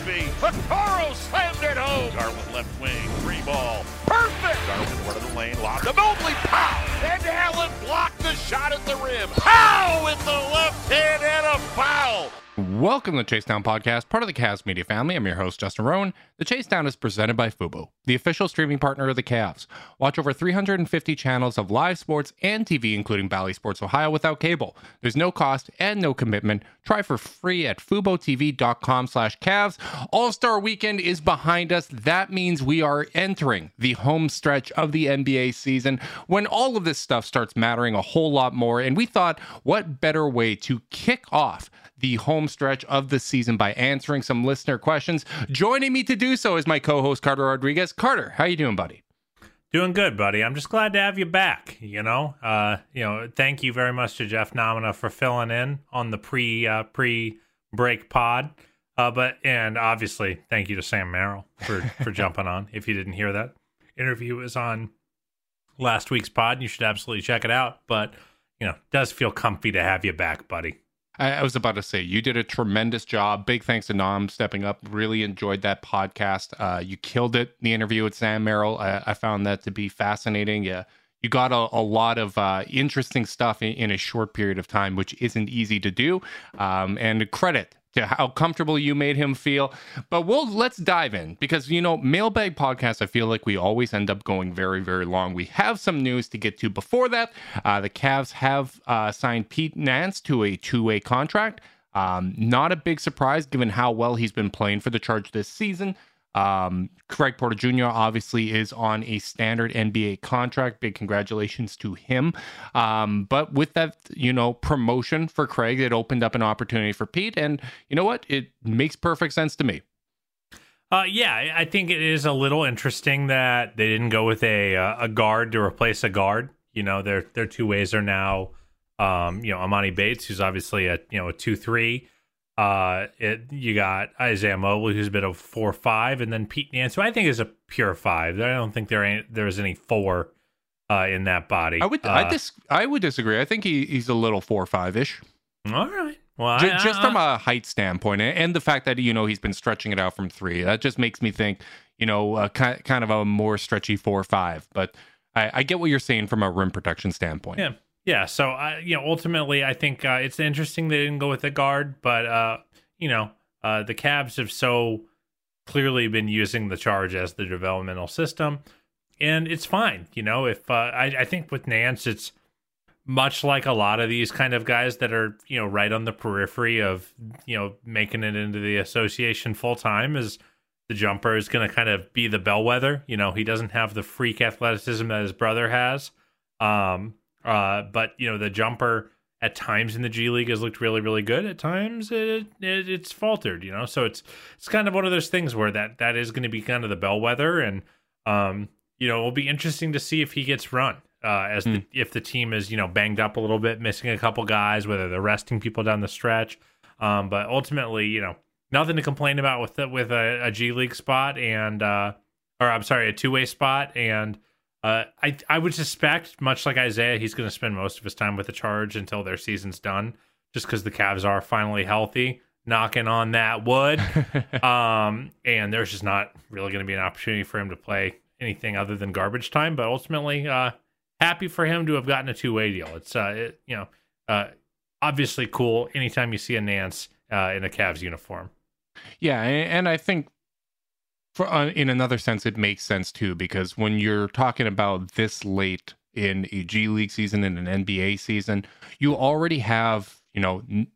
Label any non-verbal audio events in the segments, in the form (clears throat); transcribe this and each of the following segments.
feet. Vaccaro slammed it home. Garland left wing, free ball. Perfect! Garland went to the lane, locked him only pow! And Allen blocked the shot at the rim. Pow! With the left hand and a foul! Welcome to the Chase Down Podcast, part of the Cavs Media family. I'm your host, Justin Rowan. The Chase Down is presented by Fubo, the official streaming partner of the Cavs. Watch over 350 channels of live sports and TV, including Bally Sports Ohio, without cable. There's no cost and no commitment. Try for free at FuboTV.com slash Cavs. All-Star Weekend is behind us. That means we are entering the home stretch of the NBA season when all of this stuff starts mattering a whole lot more. And we thought, what better way to kick off the home stretch of the season by answering some listener questions. Joining me to do so is my co-host Carter Rodriguez. Carter, how you doing, buddy? Doing good, buddy. I'm just glad to have you back. You know, uh, you know, thank you very much to Jeff Nomina for filling in on the pre uh, pre break pod. Uh, but and obviously, thank you to Sam Merrill for for (laughs) jumping on. If you didn't hear that interview, was on last week's pod. You should absolutely check it out. But you know, does feel comfy to have you back, buddy. I, I was about to say you did a tremendous job. Big thanks to Nam stepping up. Really enjoyed that podcast. Uh, you killed it. The interview with Sam Merrill. I, I found that to be fascinating. Yeah, you got a, a lot of uh, interesting stuff in, in, a short period of time, which isn't easy to do. Um, and credit to how comfortable you made him feel. But we'll let's dive in because you know, mailbag podcast, I feel like we always end up going very, very long. We have some news to get to before that. Uh, the Cavs have uh, signed Pete Nance to a two-way contract. Um, not a big surprise given how well he's been playing for the Charge this season. Um, Craig Porter Jr. obviously is on a standard NBA contract. Big congratulations to him. Um, but with that, you know, promotion for Craig, it opened up an opportunity for Pete. And you know what? It makes perfect sense to me. Uh, yeah, I think it is a little interesting that they didn't go with a uh, a guard to replace a guard. You know, their their two ways are now, um, you know, Emoni Bates, who's obviously a you know a two three. Uh, it you got Isaiah Mobley, who's a bit of four five, and then Pete Nance, who I think is a pure five. I don't think there ain't there's any four uh, in that body. I would uh, I dis I would disagree. I think he, he's a little four five ish. All right. Well, J- I, just I, from a height standpoint, and the fact that you know he's been stretching it out from three, that just makes me think, you know, uh, kind kind of a more stretchy four five. But I, I get what you're saying from a rim protection standpoint. Yeah. Yeah, so uh, you know, ultimately, I think uh, it's interesting they didn't go with a guard, but uh, you know, uh, the Cavs have so clearly been using the charge as the developmental system, and it's fine. You know, if uh, I, I think with Nance, it's much like a lot of these kind of guys that are you know right on the periphery of you know making it into the association full time is the jumper is going to kind of be the bellwether. You know, he doesn't have the freak athleticism that his brother has. Um, uh, but you know, the jumper at times in the G League has looked really, really good. At times it, it it's faltered. You know, so it's it's kind of one of those things where that that is going to be kind of the bellwether, and um, you know, it'll be interesting to see if he gets run. Uh, as mm. the, if the team is you know banged up a little bit, missing a couple guys, whether they're resting people down the stretch, um, but ultimately, you know, nothing to complain about with the, with a, a G League spot and uh, or I'm sorry, a two way spot and uh, I I would suspect, much like Isaiah, he's going to spend most of his time with the Charge until their season's done, just because the Cavs are finally healthy. Knocking on that wood, (laughs) um, and there's just not really going to be an opportunity for him to play anything other than garbage time. But ultimately, uh, happy for him to have gotten a two way deal. It's uh, it, you know, uh, obviously cool anytime you see a Nance uh, in a Cavs uniform. Yeah, and, and I think for uh, in another sense it makes sense too because when you're talking about this late in a G League season and an NBA season, you already have, you know, n-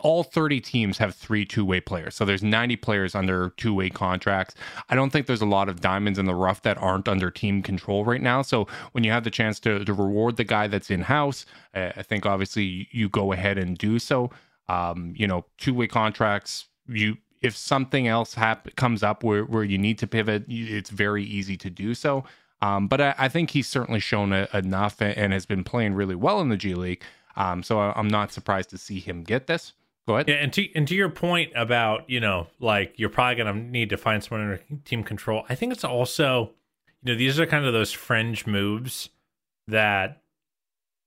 all 30 teams have three two-way players. So there's 90 players under two-way contracts. I don't think there's a lot of diamonds in the rough that aren't under team control right now. So when you have the chance to, to reward the guy that's in-house, I think obviously you go ahead and do so. Um, you know, two-way contracts, you if something else hap- comes up where, where you need to pivot, it's very easy to do so. Um, but I, I, think he's certainly shown a, enough and has been playing really well in the G League. Um, so I'm not surprised to see him get this. Go ahead. Yeah, and to and to your point about you know like you're probably gonna need to find someone under team control. I think it's also you know these are kind of those fringe moves that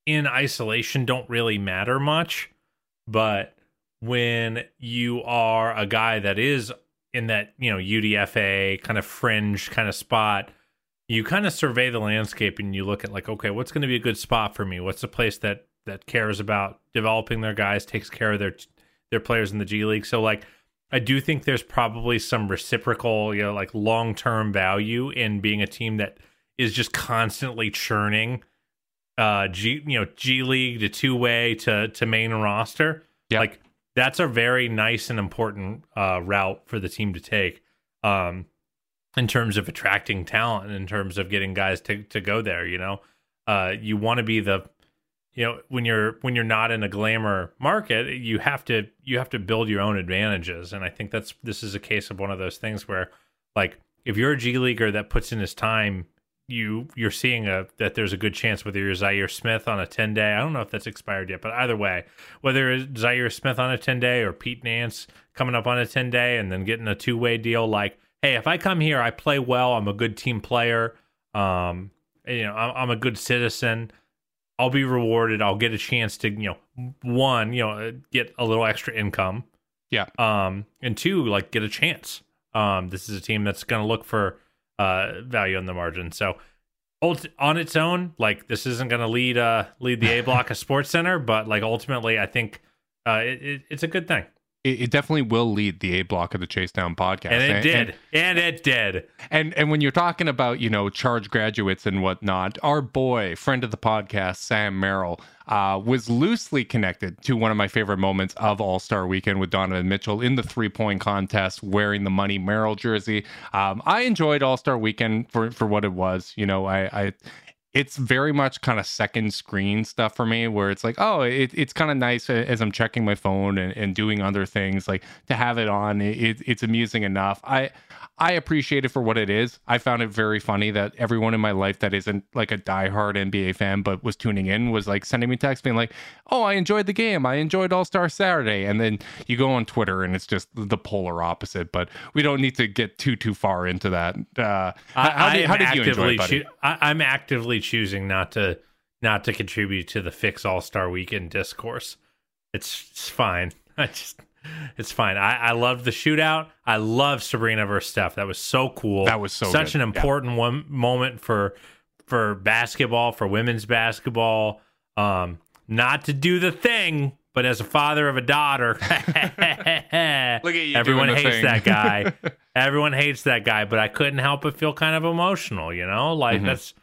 in isolation don't really matter much, but when you are a guy that is in that you know UDFA kind of fringe kind of spot, you kind of survey the landscape and you look at like, okay, what's going to be a good spot for me? What's the place that that cares about developing their guys, takes care of their their players in the G League? So like, I do think there's probably some reciprocal, you know, like long term value in being a team that is just constantly churning uh G you know G League to two way to to main roster. Yep. Like that's a very nice and important uh, route for the team to take um, in terms of attracting talent, in terms of getting guys to, to go there. You know, uh, you want to be the, you know, when you're when you're not in a glamour market, you have to you have to build your own advantages, and I think that's this is a case of one of those things where, like, if you're a G leaguer that puts in his time you you're seeing a that there's a good chance whether you're Zhaire Smith on a 10 day. I don't know if that's expired yet, but either way, whether it's Zhaire Smith on a 10 day or Pete Nance coming up on a 10 day and then getting a two way deal, like, hey, if I come here, I play well, I'm a good team player, um, you know, I'm, I'm a good citizen. I'll be rewarded. I'll get a chance to, you know, one, you know, get a little extra income. Yeah. Um, and two, like get a chance. Um, this is a team that's going to look for uh, value on the margin. So on its own, like this isn't going to lead uh lead the A block of Sports Center, but like ultimately, I think uh, it, it, it's a good thing it, it, definitely will lead the A block of the Chase Down podcast. And it and, did. And, and, it did. And and when you're talking about, you know, charge graduates and whatnot, our boy, friend of the podcast, Sam Merrill, uh, was loosely connected to one of my favorite moments of All Star Weekend with Donovan Mitchell in the three point contest, wearing the Money Merrill jersey. Um, I enjoyed All Star Weekend for for what it was. You know, I, I it's very much kind of second screen stuff for me where it's like oh it, it's kind of nice as i'm checking my phone and, and doing other things like to have it on it, it's amusing enough i I appreciate it for what it is. I found it very funny that everyone in my life that isn't like a diehard NBA fan but was tuning in was like sending me texts being like, "Oh, I enjoyed the game. I enjoyed All Star Saturday." And then you go on Twitter and it's just the polar opposite. But we don't need to get too too far into that. Uh, I, how, did, how did you enjoy it, buddy? I, I'm actively choosing not to not to contribute to the fix All Star Weekend discourse. It's, it's fine. (laughs) I just it's fine. I, I love the shootout. I love Sabrina versus Steph. That was so cool. That was so such good. an important yeah. one moment for for basketball, for women's basketball. Um, not to do the thing, but as a father of a daughter, (laughs) look at you. Everyone hates thing. that guy. (laughs) Everyone hates that guy, but I couldn't help but feel kind of emotional. You know, like mm-hmm. that's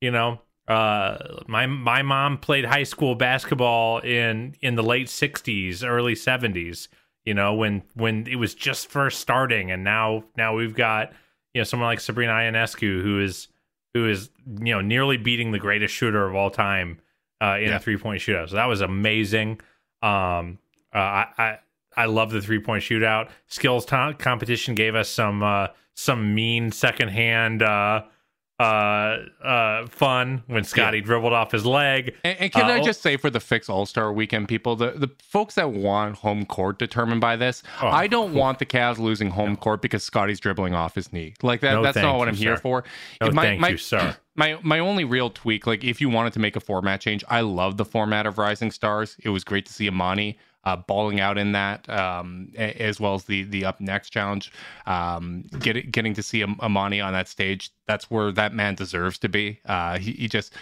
you know uh, my my mom played high school basketball in in the late 60s early 70s you know when when it was just first starting and now now we've got you know someone like Sabrina Ionescu who is who is you know nearly beating the greatest shooter of all time uh, in yeah. a three point shootout. So that was amazing. Um, uh, I, I I love the three point shootout. Skills t- competition gave us some uh, some mean secondhand uh, uh, uh, fun when Scotty yeah. dribbled off his leg. And, and can uh, I just say for the Fix All Star Weekend people, the, the folks that want home court determined by this, oh, I don't cool. want the Cavs losing home no. court because Scotty's dribbling off his knee. Like that. No, that's not what you, I'm here for. No, my, thank my, you, sir. (clears throat) My my only real tweak, like if you wanted to make a format change, I love the format of Rising Stars. It was great to see Emoni uh, balling out in that, um, as well as the the up next challenge. Um, get, getting to see Emoni on that stage, that's where that man deserves to be. Uh, he, he just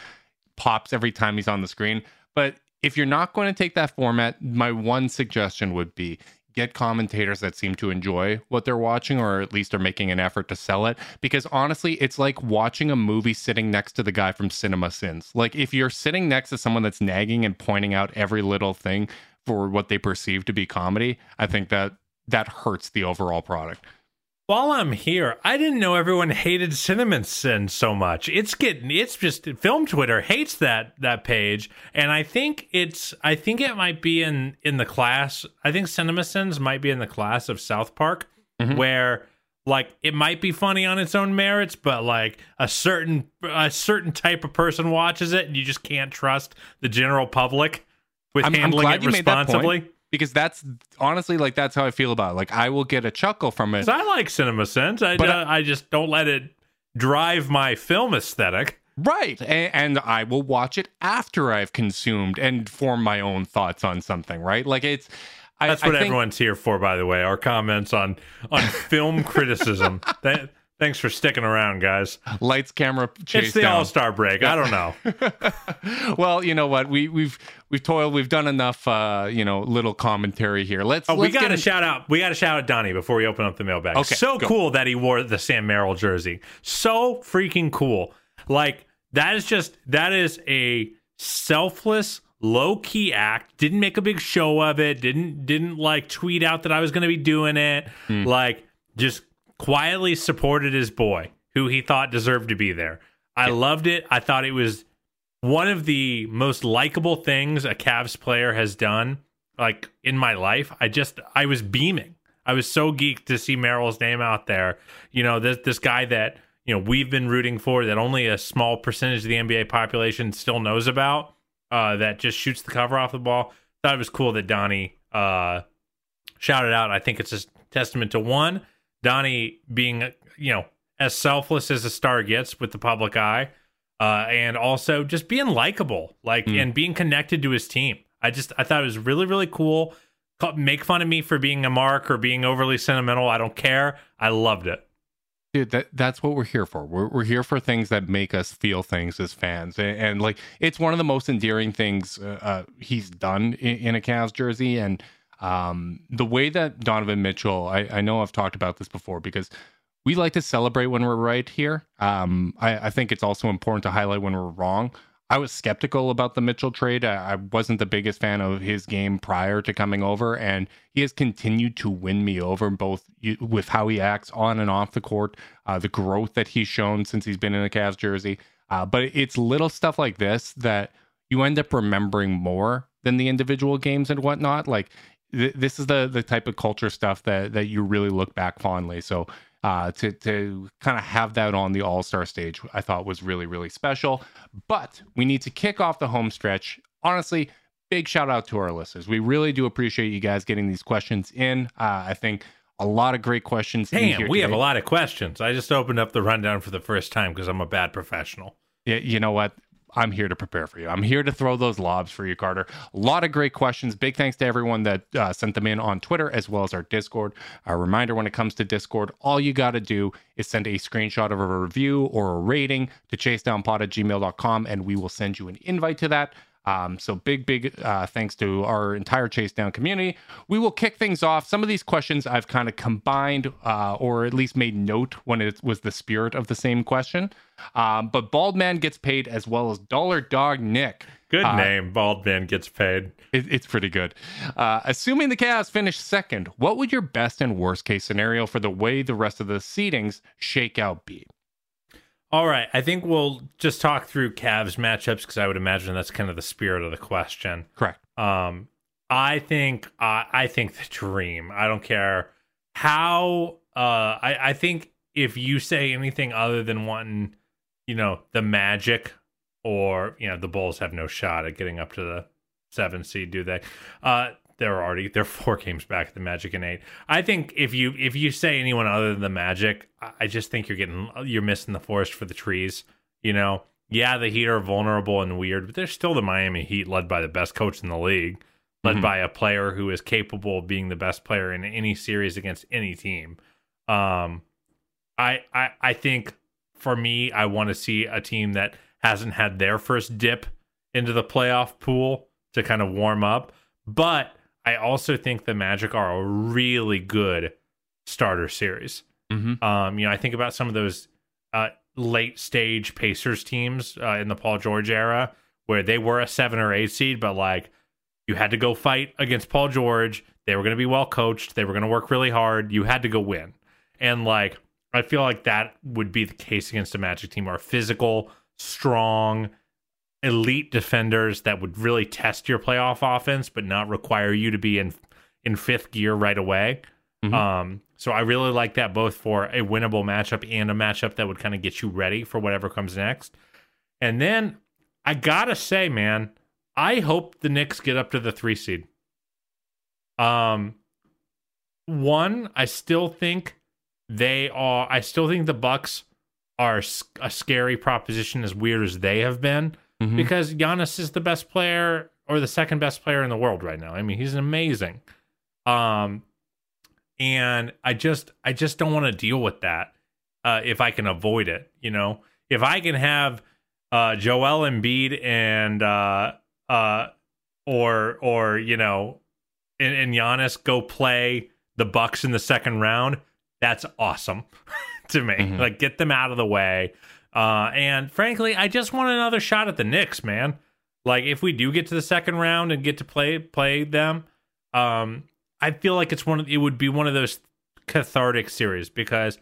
pops every time he's on the screen. But if you're not going to take that format, my one suggestion would be get commentators that seem to enjoy what they're watching or at least are making an effort to sell it because honestly it's like watching a movie sitting next to the guy from cinema sins like if you're sitting next to someone that's nagging and pointing out every little thing for what they perceive to be comedy i think that that hurts the overall product While I'm here, I didn't know everyone hated Cinnamon Sin so much. It's getting it's just film Twitter hates that that page, and I think it's I think it might be in in the class. I think Cinema Sins might be in the class of South Park, mm-hmm. where like it might be funny on its own merits, but like a certain a certain type of person watches it, and you just can't trust the general public with I'm, I'm glad it you made that responsibly. point because that's honestly like that's how i feel about it like i will get a chuckle from it I like Cinema sins. I, But uh, I just don't let it drive my film aesthetic. Right. And, and I will watch it after I've consumed and form my own thoughts on something, right? Like it's I, That's what think- everyone's here for, by the way. Our comments on on film criticism. (laughs) Th- thanks for sticking around, guys. lights, camera, chase it's the. All Star break. I don't know. (laughs) well, you know what? We we've we've toiled, we've done enough uh, you know, little commentary here. Let's Oh, we let's got get to in- shout out. We got to shout out Donnie before we open up the mailbag. Okay, so go. cool that he wore the Sam Merrill jersey. So freaking cool. Like that is just that is a selfless low key act didn't make a big show of it didn't didn't like tweet out that i was going to be doing it Hmm. like just quietly supported his boy who he thought deserved to be there i loved it i thought it was one of the most likable things a Cavs player has done like in my life. I just I was beaming. I was so geeked to see Merrill's name out there. You know, this this guy that, you know, we've been rooting for that only a small percentage of the NBA population still knows about, uh, that just shoots the cover off the ball. Thought it was cool that Donnie uh shouted out. I think it's a testament to one, Donnie being, you know, as selfless as a star gets with the public eye uh, and also just being likable, like and being connected to his team. I just I thought it was really really cool. Make fun of me for being a mark or being overly sentimental. I don't care. I loved it. dude that that's what we're here for we're, we're here for things that make us feel things as fans and, and like it's one of the most endearing things uh, uh, he's done in, in a Cavs jersey and um, the way that Donovan Mitchell I, I know I've talked about this before because we like to celebrate when we're right here um, I, I think it's also important to highlight when we're wrong I was skeptical about the Mitchell trade. I, I wasn't the biggest fan of his game prior to coming over, and he has continued to win me over both with how he acts on and off the court, uh, the growth that he's shown since he's been in a Cavs jersey. Uh, but it's little stuff like this that you end up remembering more than the individual games and whatnot. Like th- this is the the type of culture stuff that that you really look back fondly. So uh, to to kind of have that on the All Star stage, I thought was really really special. But we need to kick off the home stretch. Honestly, big shout out to our listeners. We really do appreciate you guys getting these questions in. Uh, I think a lot of great questions. in Damn, we have a lot of questions. I just opened up the rundown for the first time because I'm a bad professional. Yeah, you know what? I'm here to prepare for you. I'm here to throw those lobs for you, Carter. A lot of great questions. Big thanks to everyone that uh, sent them in on Twitter as well as our Discord. A reminder when it comes to Discord, all you got to do is send a screenshot of a review or a rating to chasedownpod at gmail.com and we will send you an invite to that. Um, so big, big uh, thanks to our entire Chase Down community. We will kick things off. Some of these questions I've kind of combined uh, or at least made note when it was the spirit of the same question. Um, but Bald Man gets paid as well as Dollar Dog Nick. Good Uh, name. Bald man gets paid. It, it's pretty good. Uh, assuming the Cavs finish second, what would your best and worst case scenario for the way the rest of the seedings shake out be? All right. I think we'll just talk through Cavs matchups because I would imagine that's kind of the spirit of the question. Correct. Um, I think uh, I think the dream. I don't care how. Uh, I I think if you say anything other than wanting, you know, the Magic or you know the Bulls have no shot at getting up to the seven seed, do they? Uh, they're already they're four games back at the Magic and eight. I think if you if you say anyone other than the Magic, I- just think you're getting you're missing the forest for the trees. You know, yeah, the Heat are vulnerable and weird, but they're still the Miami Heat, led by the best coach in the league, led Mhm. by a player who is capable of being the best player in any series against any team. Um, I I I think for me, I want to see a team that hasn't had their first dip into the playoff pool to kind of warm up. But I also think the Magic are a really good starter series. Mhm. Um, you know, I think about some of those uh, late stage Pacers teams uh, in the Paul George era where they were a seven or eight seed, but like you had to go fight against Paul George. They were going to be well coached. They were going to work really hard. You had to go win. And like, I feel like that would be the case against a Magic team are physical, strong, elite defenders that would really test your playoff offense, but not require you to be in in fifth gear right away. Mhm. Um, so I really like that both for a winnable matchup and a matchup that would kind of get you ready for whatever comes next. And then I gotta say, man, I hope the Knicks get up to the three seed. Um, one, I still think they are. I still think the Bucks are a scary proposition, as weird as they have been, Mhm. because Giannis is the best player or the second best player in the world right now. I mean, he's amazing. Um, and I just, I just don't want to deal with that uh, if I can avoid it. You know, if I can have uh, Joel Embiid and uh, uh, or or you know, and, and Giannis go play the Bucks in the second round, that's awesome (laughs) to me. Mhm. Like, get them out of the way. Uh, and frankly, I just want another shot at the Knicks, man. Like, if we do get to the second round and get to play play them, um, I feel like it's one. Of, it would be one of those cathartic series because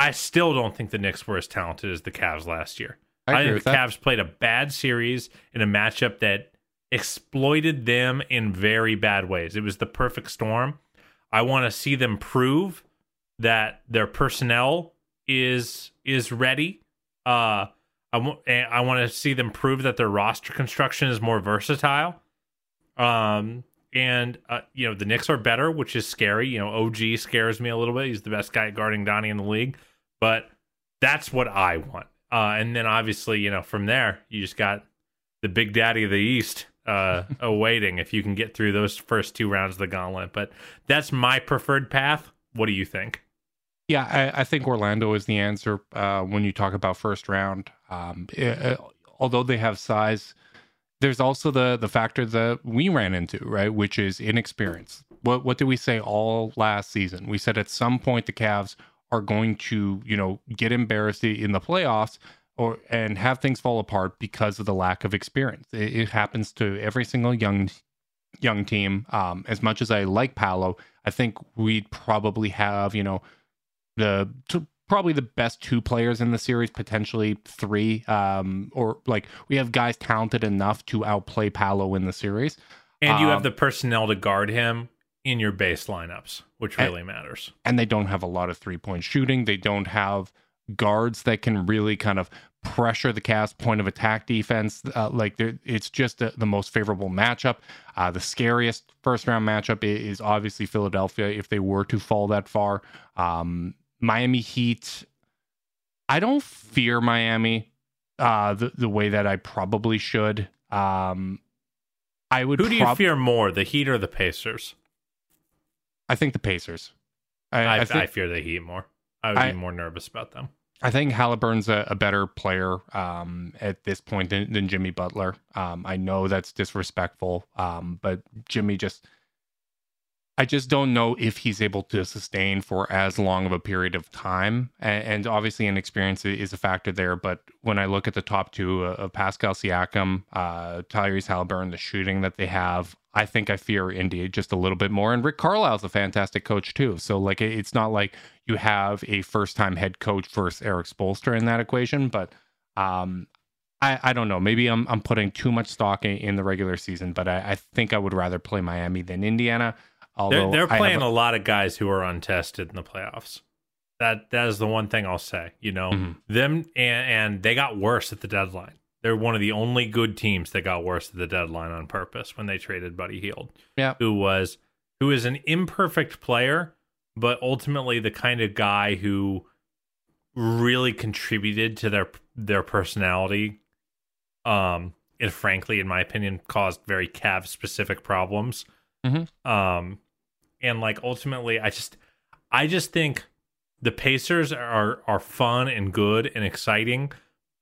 I still don't think the Knicks were as talented as the Cavs last year. I I, think the that. Cavs played a bad series in a matchup that exploited them in very bad ways. It was the perfect storm. I want to see them prove that their personnel is is ready. Uh, I want I want to see them prove that their roster construction is more versatile. Um, and uh, you know the Knicks are better, which is scary. You know, OG scares me a little bit. He's the best guy at guarding Donnie in the league, but that's what I want. Uh, and then obviously, you know, from there you just got the big daddy of the East uh, (laughs) awaiting if you can get through those first two rounds of the gauntlet. But that's my preferred path. What do you think? Yeah, I, I think Orlando is the answer uh, when you talk about first round. Um, eh, eh, although they have size, there's also the the factor that we ran into, right, which is inexperience. What what did we say all last season? We said at some point the Cavs are going to, you know, get embarrassed in the playoffs or and have things fall apart because of the lack of experience. It, it happens to every single young young team. Um, as much as I like Paolo, I think we'd probably have, you know, the t- probably the best two players in the series, potentially three. Um, or like we have guys talented enough to outplay Paolo in the series. And you Um, have the personnel to guard him in your base lineups, which And- really matters. and they don't have a lot of three point shooting. They don't have guards that can really kind of pressure the Cavs' point of attack defense. Uh, like it's just the, the most favorable matchup. Uh, the scariest first round matchup i- is obviously Philadelphia if they were to fall that far. Um, Miami Heat. I don't fear Miami uh, the the way that I probably should. Um, I would. Who do you fear more, the Heat or the Pacers? I think the Pacers. I, I, I I, fear the Heat more. I would be more nervous about them. I think Halliburton's a, a better player um, at this point than, than Jimmy Butler. Um, I know that's disrespectful, um, but Jimmy just, I just don't know if he's able to sustain for as long of a period of time. And, and obviously, inexperience is a factor there. But when I look at the top two uh, of Pascal Siakam, uh, Tyrese Halliburton, the shooting that they have, I think I fear India just a little bit more. And Rick Carlisle's a fantastic coach too. So like, it- it's not like you have a first-time head coach versus Erik Spoelstra in that equation, but um, I, I don't know. Maybe I'm I'm putting too much stock in, in the regular season, but I, I think I would rather play Miami than Indiana. Although They're, they're playing a- a lot of guys who are untested in the playoffs. That that is the one thing I'll say. You know Mhm. them, and, and they got worse at the deadline. They're one of the only good teams that got worse at the deadline on purpose when they traded Buddy Hield, yeah. who was who is an imperfect player, but ultimately the kind of guy who really contributed to their their personality. Um, and frankly, in my opinion, caused very Cav specific problems. Mhm. Um, and like ultimately, I just I just think the Pacers are are fun and good and exciting,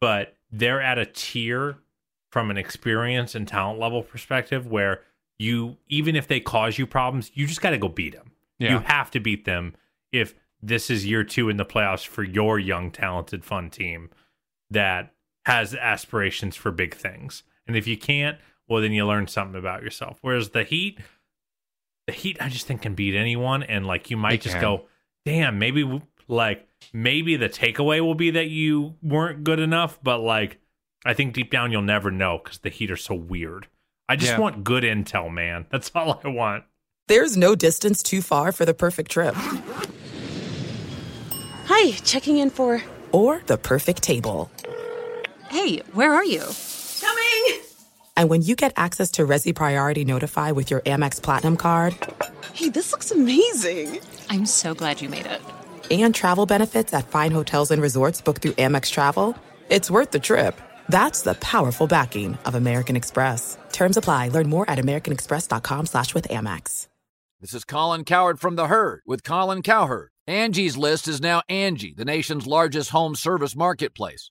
but they're at a tier from an experience and talent level perspective where you even if they cause you problems, you just got to go beat them. Yeah. You have to beat them if this is year 2 in the playoffs for your young talented fun team that has aspirations for big things. And if you can't, well then you learn something about yourself. Whereas the Heat the Heat I just think can beat anyone and like you might They just can. go, "Damn, maybe w- like maybe the takeaway will be that you weren't good enough, but like I think deep down you'll never know cuz the Heat are so weird. I just Yeah. want good intel, man. (laughs) That's all I want. There's no distance too far for the perfect trip Hi, checking in for. or the perfect table. Hey, where are you? Coming! And when you get access to Resy Priority Notify with your Amex Platinum card Hey, this looks amazing! I'm so glad you made it. and travel benefits at fine hotels and resorts booked through Amex Travel, it's worth the trip. That's the powerful backing of American Express. Terms apply. Learn more at americanexpress.com slash with Amex. This is Colin Cowherd from The Herd with Colin Cowherd. Angie's List is now Angie, the nation's largest home service marketplace.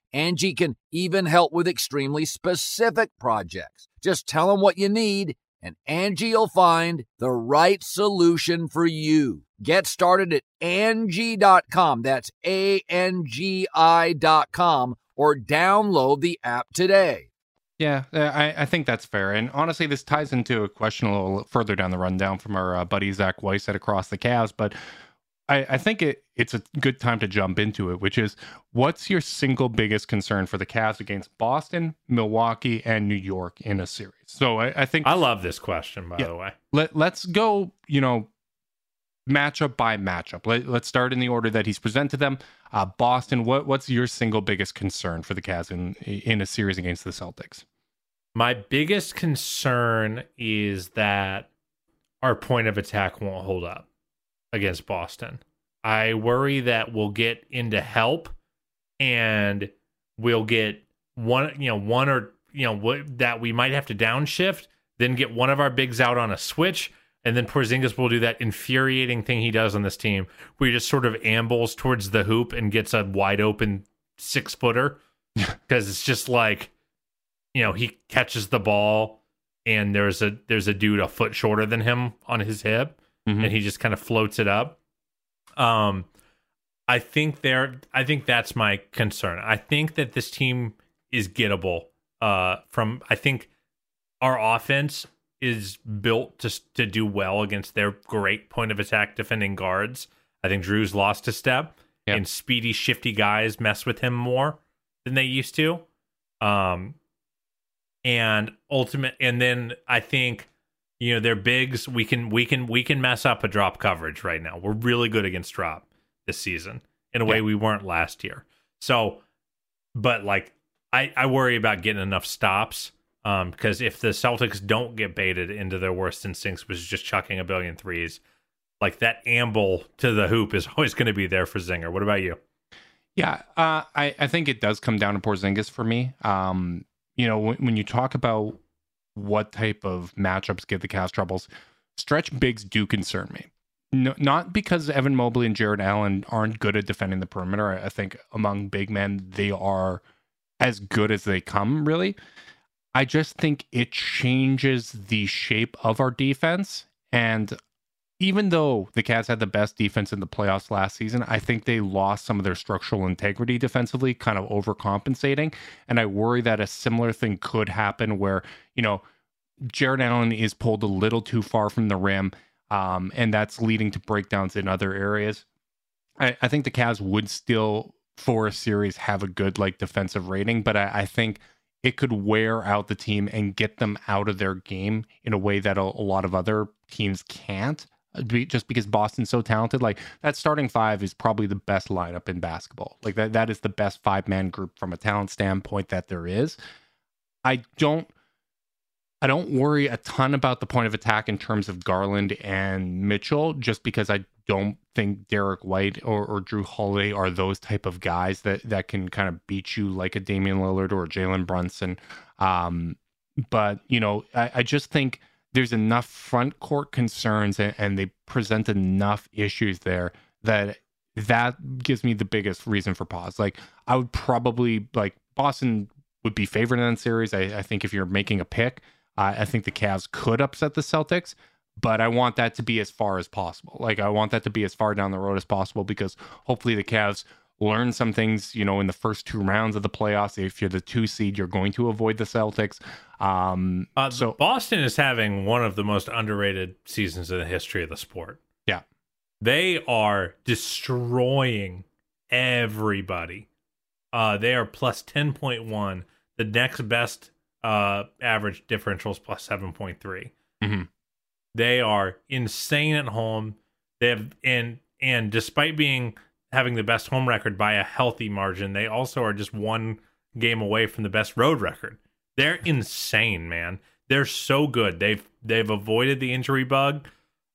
Angie can even help with extremely specific projects. Just tell them what you need and Angie will find the right solution for you. Get started at Angie.com. That's A-N-G-I dot com or download the app today. Yeah, uh, I, I think that's fair. And honestly, this ties into a question a little further down the rundown from our uh, buddy Zach Weiss at Across the Cavs. But I, I think it, it's a good time to jump into it, which is what's your single biggest concern for the Cavs against Boston, Milwaukee, and New York in a series? So I, I think I love this question by Yeah. the way. let, let's go, you know, matchup by matchup. Let, let's start in the order that he's presented them. Uh, Boston, what, what's your single biggest concern for the Cavs in, in a series against the Celtics? My biggest concern is that our point of attack won't hold up against Boston. I worry that we'll get into help and we'll get one, you know, one or, you know, what that we might have to downshift, then get one of our bigs out on a switch. And then Porzingis will do that infuriating thing he does on this team where he just sort of ambles towards the hoop and gets a wide open six footer. Because (laughs) it's just like, you know he catches the ball and there's a there's a dude a foot shorter than him on his hip Mhm. and he just kind of floats it up um i think there i think that's my concern i think that this team is gettable uh from i think our offense is built to to do well against their great point of attack defending guards i think Jrue's lost a step Yep. and speedy shifty guys mess with him more than they used to um and ultimate and then i think you know their bigs. We can we can we can mess up a drop coverage right now. We're really good against drop this season in a way Yeah. we weren't last year. So but like i i worry about getting enough stops um because if the celtics don't get baited into their worst instincts which is just chucking a billion threes like that amble to the hoop is (laughs) always going to be there for zinger. What about you? Yeah, uh, I I think it does come down to Porzingis for me. Um, you know, when, when you talk about what type of matchups give the Cavs troubles, stretch bigs do concern me. No, not because Evan Mobley and Jarrett Allen aren't good at defending the perimeter. I, I think among big men they are as good as they come. Really, I just think it changes the shape of our defense and even though the Cavs had the best defense in the playoffs last season, I think they lost some of their structural integrity defensively, kind of overcompensating. And I worry that a similar thing could happen where, you know, Jarrett Allen is pulled a little too far from the rim, um, and that's leading to breakdowns in other areas. I, I think the Cavs would still for a series have a good like defensive rating, but I, I think it could wear out the team and get them out of their game in a way that a, a lot of other teams can't. Just because Boston's so talented, like that starting five is probably the best lineup in basketball. Like that, that is the best five man group from a talent standpoint that there is. I don't I don't worry a ton about the point of attack in terms of Garland and Mitchell, just because I don't think Derrick White or, or Jrue Holiday are those type of guys that that can kind of beat you like a Damian Lillard or Jalen Brunson. Um, but you know, I, I just think there's enough front court concerns and, and they present enough issues there that that gives me the biggest reason for pause. Like I would probably like Boston would be favored in that series. I, I think if you're making a pick, I think the Cavs could upset the Celtics, but I want that to be as far as possible. Like I want that to be as far down the road as possible because hopefully the Cavs learn some things, you know, in the first two rounds of the playoffs. If you're the two seed, you're going to avoid the Celtics. Um, Uh, so Boston is having one of the most underrated seasons in the history of the sport. yeah, They are destroying everybody. Uh, they are plus 10.1. The next best uh, average differential is plus 7.3. Mhm. They are insane at home. They have and and despite being having the best home record by a healthy margin, they also are just one game away from the best road record. They're insane, man. They're so good. They've they've avoided the injury bug.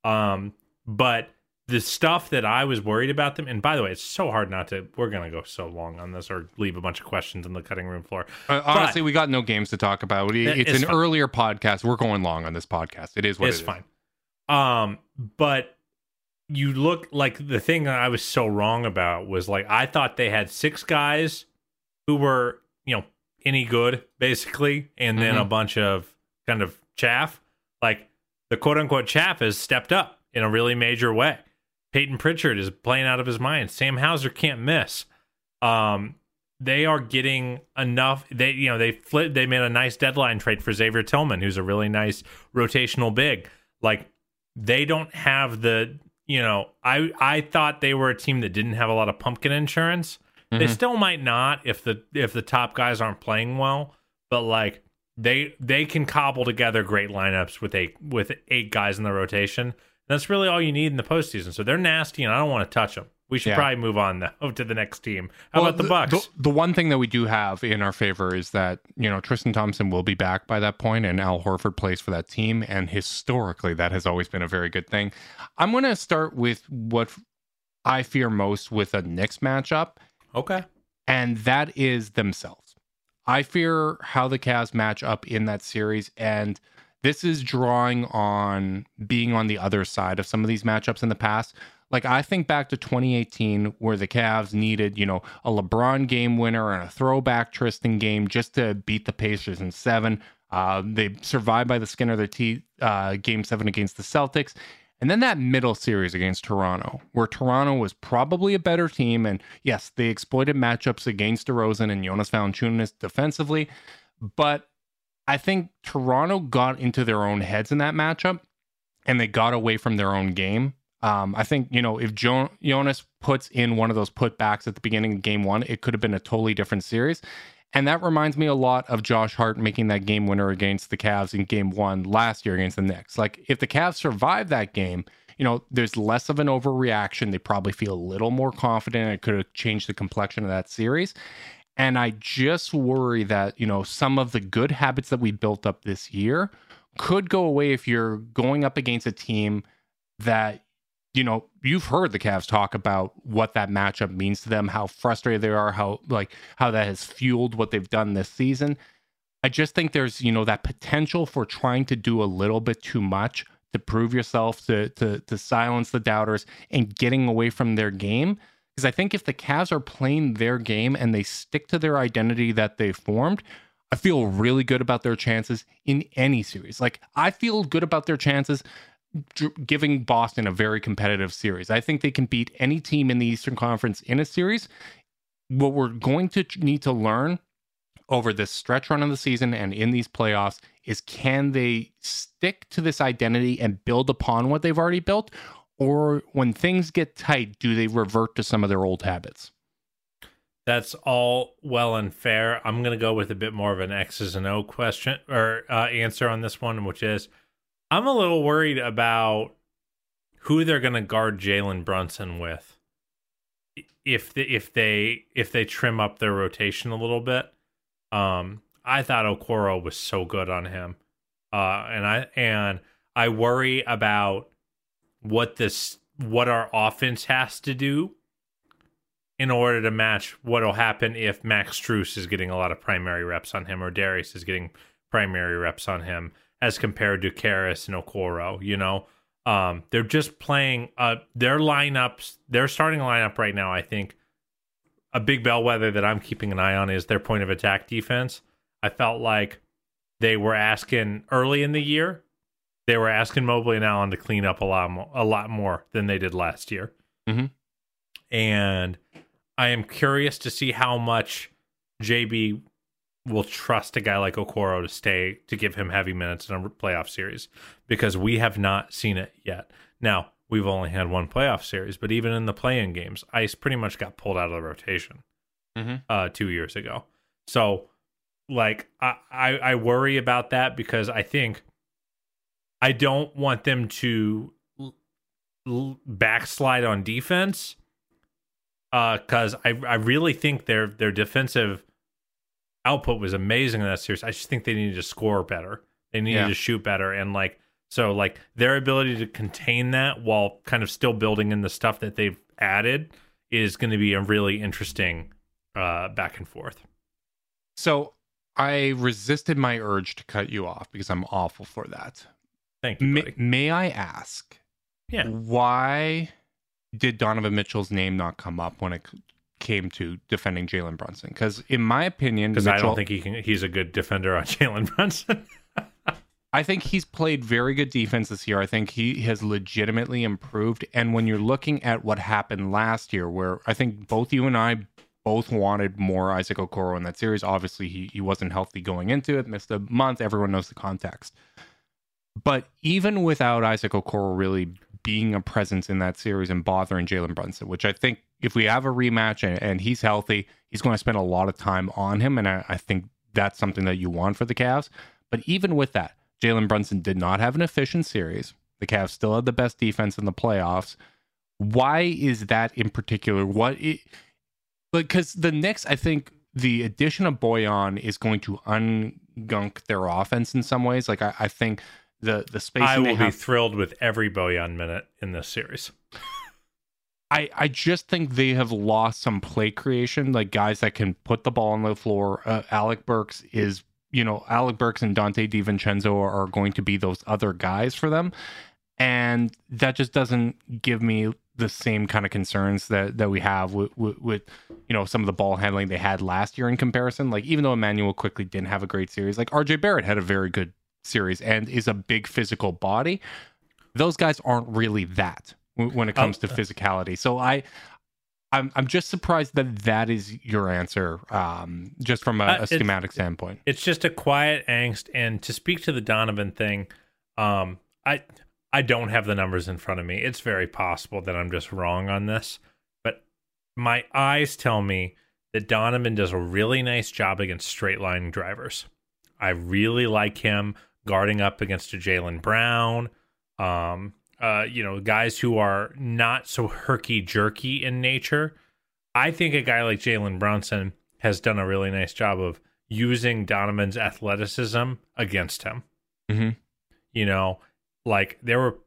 Um, but the stuff that I was worried about them, and by the way, it's so hard not to. We're gonna go so long on this, or leave a bunch of questions on the cutting room floor. Uh, honestly, we got no games to talk about. We- It's, it's an fine. earlier podcast. We're going long on this podcast. It is what it's it is. fine. Um, but you look like the thing I was so wrong about was like I thought they had six guys who were you know any good basically, and then Mhm. a bunch of kind of chaff. Like the quote unquote chaff has stepped up in a really major way. Payton Pritchard is playing out of his mind. Sam Hauser can't miss. Um, they are getting enough. They you know they flipped. They made a nice deadline trade for Xavier Tillman, who's a really nice rotational big. Like they don't have the you know I I thought they were a team that didn't have a lot of pumpkin insurance. They mm-hmm. still might not if the if the top guys aren't playing well, but like they they can cobble together great lineups with eight with eight guys in the rotation. That's really all you need in the postseason. So they're nasty, and I don't want to touch them. We should Yeah. probably move on though (laughs) to the next team. How Well, about the Bucks? The, the one thing that we do have in our favor is that you know Tristan Thompson will be back by that point, and Al Horford plays for that team, and historically that has always been a very good thing. I'm going to start with what I fear most with a Knicks matchup, okay. and that is themselves. I fear how the Cavs match up in that series, and this is drawing on being on the other side of some of these matchups in the past. Like I think back to 2018, where the Cavs needed, you know, a LeBron game winner and a throwback Tristan game just to beat the Pacers in seven. Uh, they survived by the skin of their teeth, uh, game seven against the Celtics. And then that middle series against Toronto, where Toronto was probably a better team. And yes, they exploited matchups against DeRozan and Jonas Valanciunas defensively. But I think Toronto got into their own heads in that matchup and they got away from their own game. Um, I think, you know, if jo- Jonas puts in one of those putbacks at the beginning of game one, it could have been a totally different series. And that reminds me a lot of Josh Hart making that game winner against the Cavs in game one last year against the Knicks. Like, if the Cavs survive that game, you know, there's less of an overreaction. They probably feel a little more confident. It could have changed the complexion of that series. And I just worry that, you know, some of the good habits that we built up this year could go away if you're going up against a team that, you know, you've heard the Cavs talk about what that matchup means to them, how frustrated they are, how like how that has fueled what they've done this season. I just think there's, you know, that potential for trying to do a little bit too much to prove yourself, to to to silence the doubters and getting away from their game. Because I think if the Cavs are playing their game and they stick to their identity that they formed, I feel really good about their chances in any series. Like I feel good about their chances giving Boston a very competitive series. I think they can beat any team in the Eastern Conference in a series. What we're going to need to learn over this stretch run of the season and in these playoffs is can they stick to this identity and build upon what they've already built or when things get tight do they revert to some of their old habits That's all well and fair. I'm going to go with a bit more of an X's and O question or uh, answer on this one, which is I'm a little worried about who they're going to guard Jalen Brunson with if if they if they trim up their rotation a little bit. Um, I thought Okoro was so good on him, uh, and I and I worry about what this what our offense has to do in order to match what'll happen if Max Strus is getting a lot of primary reps on him or Darius is getting primary reps on him as compared to Caris and Okoro, you know. Um, they're just playing uh their lineups, their starting lineup right now, I think a big bellwether that I'm keeping an eye on is their point of attack defense. I felt like they were asking early in the year, they were asking Mobley and Allen to clean up a lot more, a lot more than they did last year. Mhm. And I am curious to see how much JB will trust a guy like Okoro to stay to give him heavy minutes in a playoff series because we have not seen it yet. Now, we've only had one playoff series, but even in the play-in games, Ice pretty much got pulled out of the rotation Mhm. uh, two years ago. So, like, I, I I worry about that because I think I don't want them to l- backslide on defense because I I really think their their defensive output was amazing in that series. I just think they needed to score better. They needed Yeah. to shoot better, and like so, like their ability to contain that while kind of still building in the stuff that they've added is going to be a really interesting uh, back and forth. So I resisted my urge to cut you off because I'm awful for that. Thank you, May, may I ask, Yeah. why did Donovan Mitchell's name not come up when it came to defending Jalen Brunson? Because in my opinion, Because I don't think he can. He's a good defender on (laughs) Jalen Brunson. (laughs) I think he's played very good defense this year. I think he has legitimately improved. And when you're looking at what happened last year, where I think both you and I both wanted more Isaac Okoro in that series. Obviously, he, he wasn't healthy going into it, missed a month. Everyone knows the context. But even without Isaac Okoro really being a presence in that series and bothering Jalen Brunson, which I think if we have a rematch and, and he's healthy, he's going to spend a lot of time on him. And I, I think that's something that you want for the Cavs. But even with that, Jalen Brunson did not have an efficient series. The Cavs still had the best defense in the playoffs. Why is that in particular? What it, because the Knicks, I think the addition of Bojan is going to ungunk their offense in some ways. Like I, I think the the spacing I they will be thrilled with every Bojan minute in this series. I, I just think they have lost some play creation, like guys that can put the ball on the floor. Uh, Alec Burks is, you know, Alec Burks and Donte DiVincenzo are, are going to be those other guys for them. And that just doesn't give me the same kind of concerns that, that we have with, with, with, you know, some of the ball handling they had last year in comparison. Like, even though Immanuel Quickley didn't have a great series, like RJ Barrett had a very good series and is a big physical body. Those guys aren't really that when it comes to physicality. So I, I'm I'm just surprised that that is your answer, um, just from a, Uh, a it's- schematic standpoint. It's just a quiet angst. And to speak to the Donovan thing, um, I I don't have the numbers in front of me. It's very possible that I'm just wrong on this, but my eyes tell me that Donovan does a really nice job against straight line drivers. I really like him guarding up against a Jaylen Brown. Um, uh, you know, guys who are not so herky jerky in nature. I think a guy like Jalen Brunson has done a really nice job of using Donovan's athleticism against him. Mhm. You know, like there were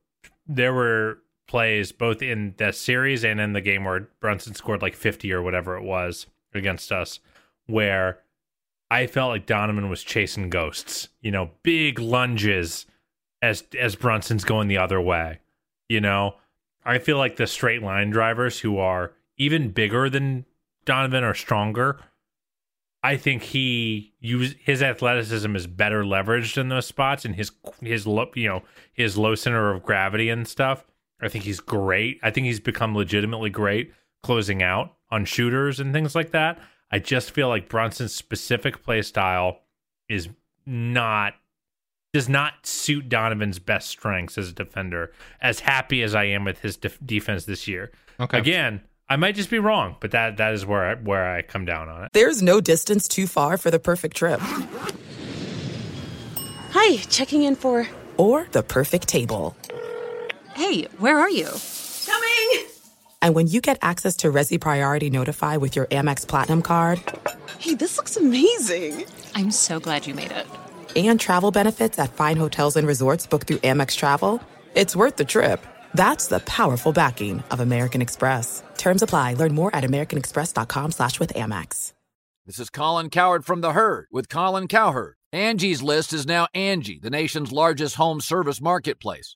there were plays both in that series and in the game where Brunson scored like 50 or whatever it was against us, where I felt like Donovan was chasing ghosts. You know, big lunges as as Brunson's going the other way. You know, I feel like the straight line drivers who are even bigger than Donovan are stronger. I think he use his athleticism is better leveraged in those spots and his his low you know his low center of gravity and stuff. I think he's great. I think he's become legitimately great closing out on shooters and things like that. I just feel like Brunson's specific play style is not does not suit Donovan's best strengths as a defender. As happy as I am with his def- defense this year, Okay. again, I might just be wrong, but that that is where I, where I come down on it. There's no distance too far for the perfect trip. Hi, checking in for. Or the perfect table. Hey, where are you? Coming! And when you get access to Resy Priority Notify with your Amex Platinum card. Hey, this looks amazing! I'm so glad you made it. And travel benefits at fine hotels and resorts booked through Amex Travel. It's worth the trip. That's the powerful backing of American Express. Terms apply. Learn more at americanexpress.com slash with Amex. This is Colin Cowherd from The Herd with Colin Cowherd. Angie's List is now Angie, the nation's largest home service marketplace.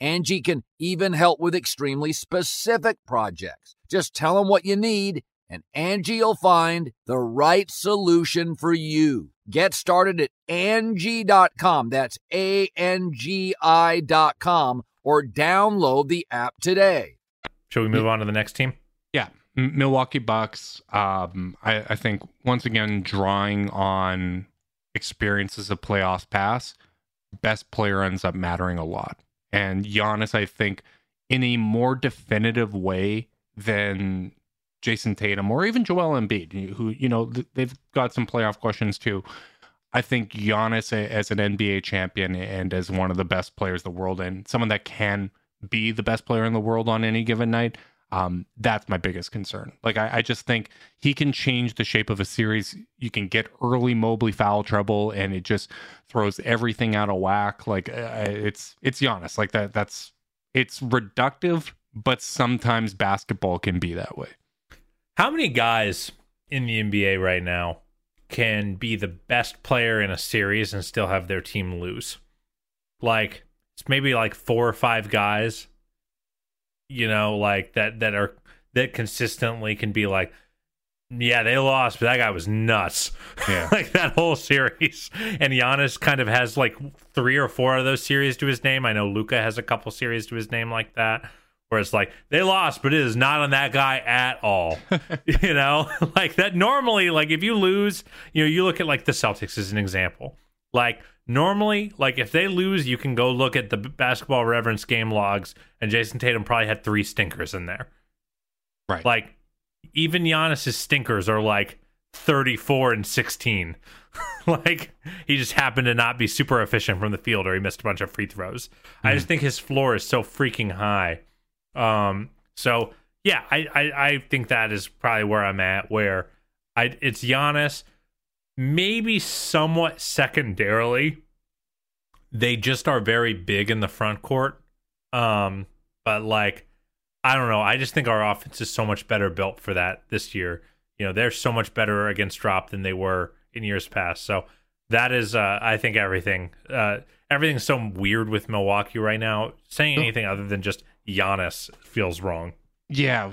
Angie can even help with extremely specific projects. Just tell them what you need and Angie will find the right solution for you. Get started at Angie.com. That's A-N-G-I dot com or download the app today. Shall we move on to the next team? Yeah, M- Milwaukee Bucks. Um, I, I think once again drawing on experiences of playoffs pass, best player ends up mattering a lot. And Giannis, I think, in a more definitive way than Jayson Tatum or even Joel Embiid, who you know they've got some playoff questions too. I think Giannis as an NBA champion and as one of the best players in the world and someone that can be the best player in the world on any given night. Um, that's my biggest concern. Like I, I, just think he can change the shape of a series. You can get early Mobley foul trouble, and it just throws everything out of whack. Like uh, it's it's Giannis. Like that. That's it's reductive, but sometimes basketball can be that way. How many guys in the NBA right now can be the best player in a series and still have their team lose? Like it's maybe like four or five guys, you know, like that that are that consistently can be like, yeah, they lost, but that guy was nuts. (laughs) Yeah. like that whole series. And Giannis kind of has like three or four of those series to his name. I know Luka has a couple series to his name like that where it's like they lost, but it is not on that guy at all. (laughs) you know, (laughs) like that normally, like if you lose, you know, you look at like the Celtics as an example. Like normally, like if they lose, you can go look at the basketball reference game logs, and Jayson Tatum probably had three stinkers in there. Right. Like even Giannis's stinkers are like 34 and 16. (laughs) like he just happened to not be super efficient from the field or he missed a bunch of free throws. Mm-hmm. I just think his floor is so freaking high um, so yeah, I, I, I think that is probably where I'm at. Where I it's Giannis, maybe somewhat secondarily. They just are very big in the front court. Um, but like I don't know. I just think our offense is so much better built for that this year. You know, they're so much better against drop than they were in years past. So that is, uh, I think, everything. Uh, everything's so weird with Milwaukee right now. Saying anything other than just Giannis feels wrong. Yeah,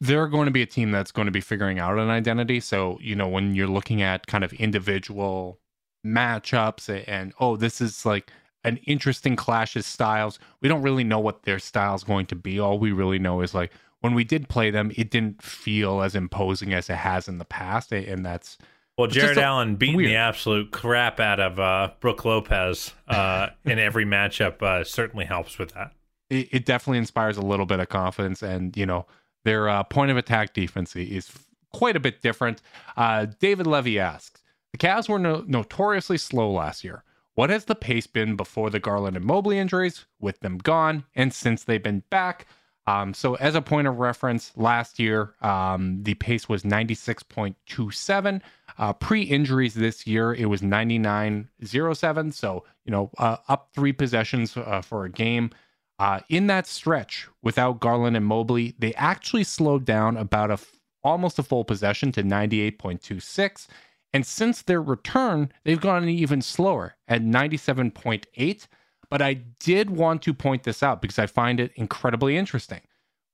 they're going to be a team that's going to be figuring out an identity. So, you know, when you're looking at kind of individual matchups and, oh, this is like an interesting clash of styles, we don't really know what their style is going to be. All we really know is like when we did play them, it didn't feel as imposing as it has in the past. And that's. Well, Jarrett Allen beating weird. the absolute crap out of uh, Brook Lopez uh, in every matchup uh, certainly helps with that it, it definitely inspires a little bit of confidence. And, you know, their uh, point of attack defense is quite a bit different. Uh, David Levy asks The Cavs were no- notoriously slow last year. What has the pace been before the Garland and Mobley injuries, with them gone, and since they've been back? Um, so, as a point of reference, last year um, the pace was 96.27. Uh, Pre injuries this year, it was 99.07. So, you know, uh, up three possessions uh, for a game. Uh, in that stretch, without Garland and Mobley, they actually slowed down about a f- almost a full possession to 98.26. And since their return, they've gone even slower at 97.8. But I did want to point this out because I find it incredibly interesting.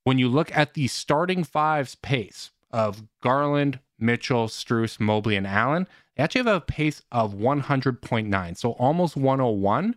When you look at the starting fives pace of Garland, Mitchell, Strus, Mobley, and Allen, they actually have a pace of 100.9, so almost 101.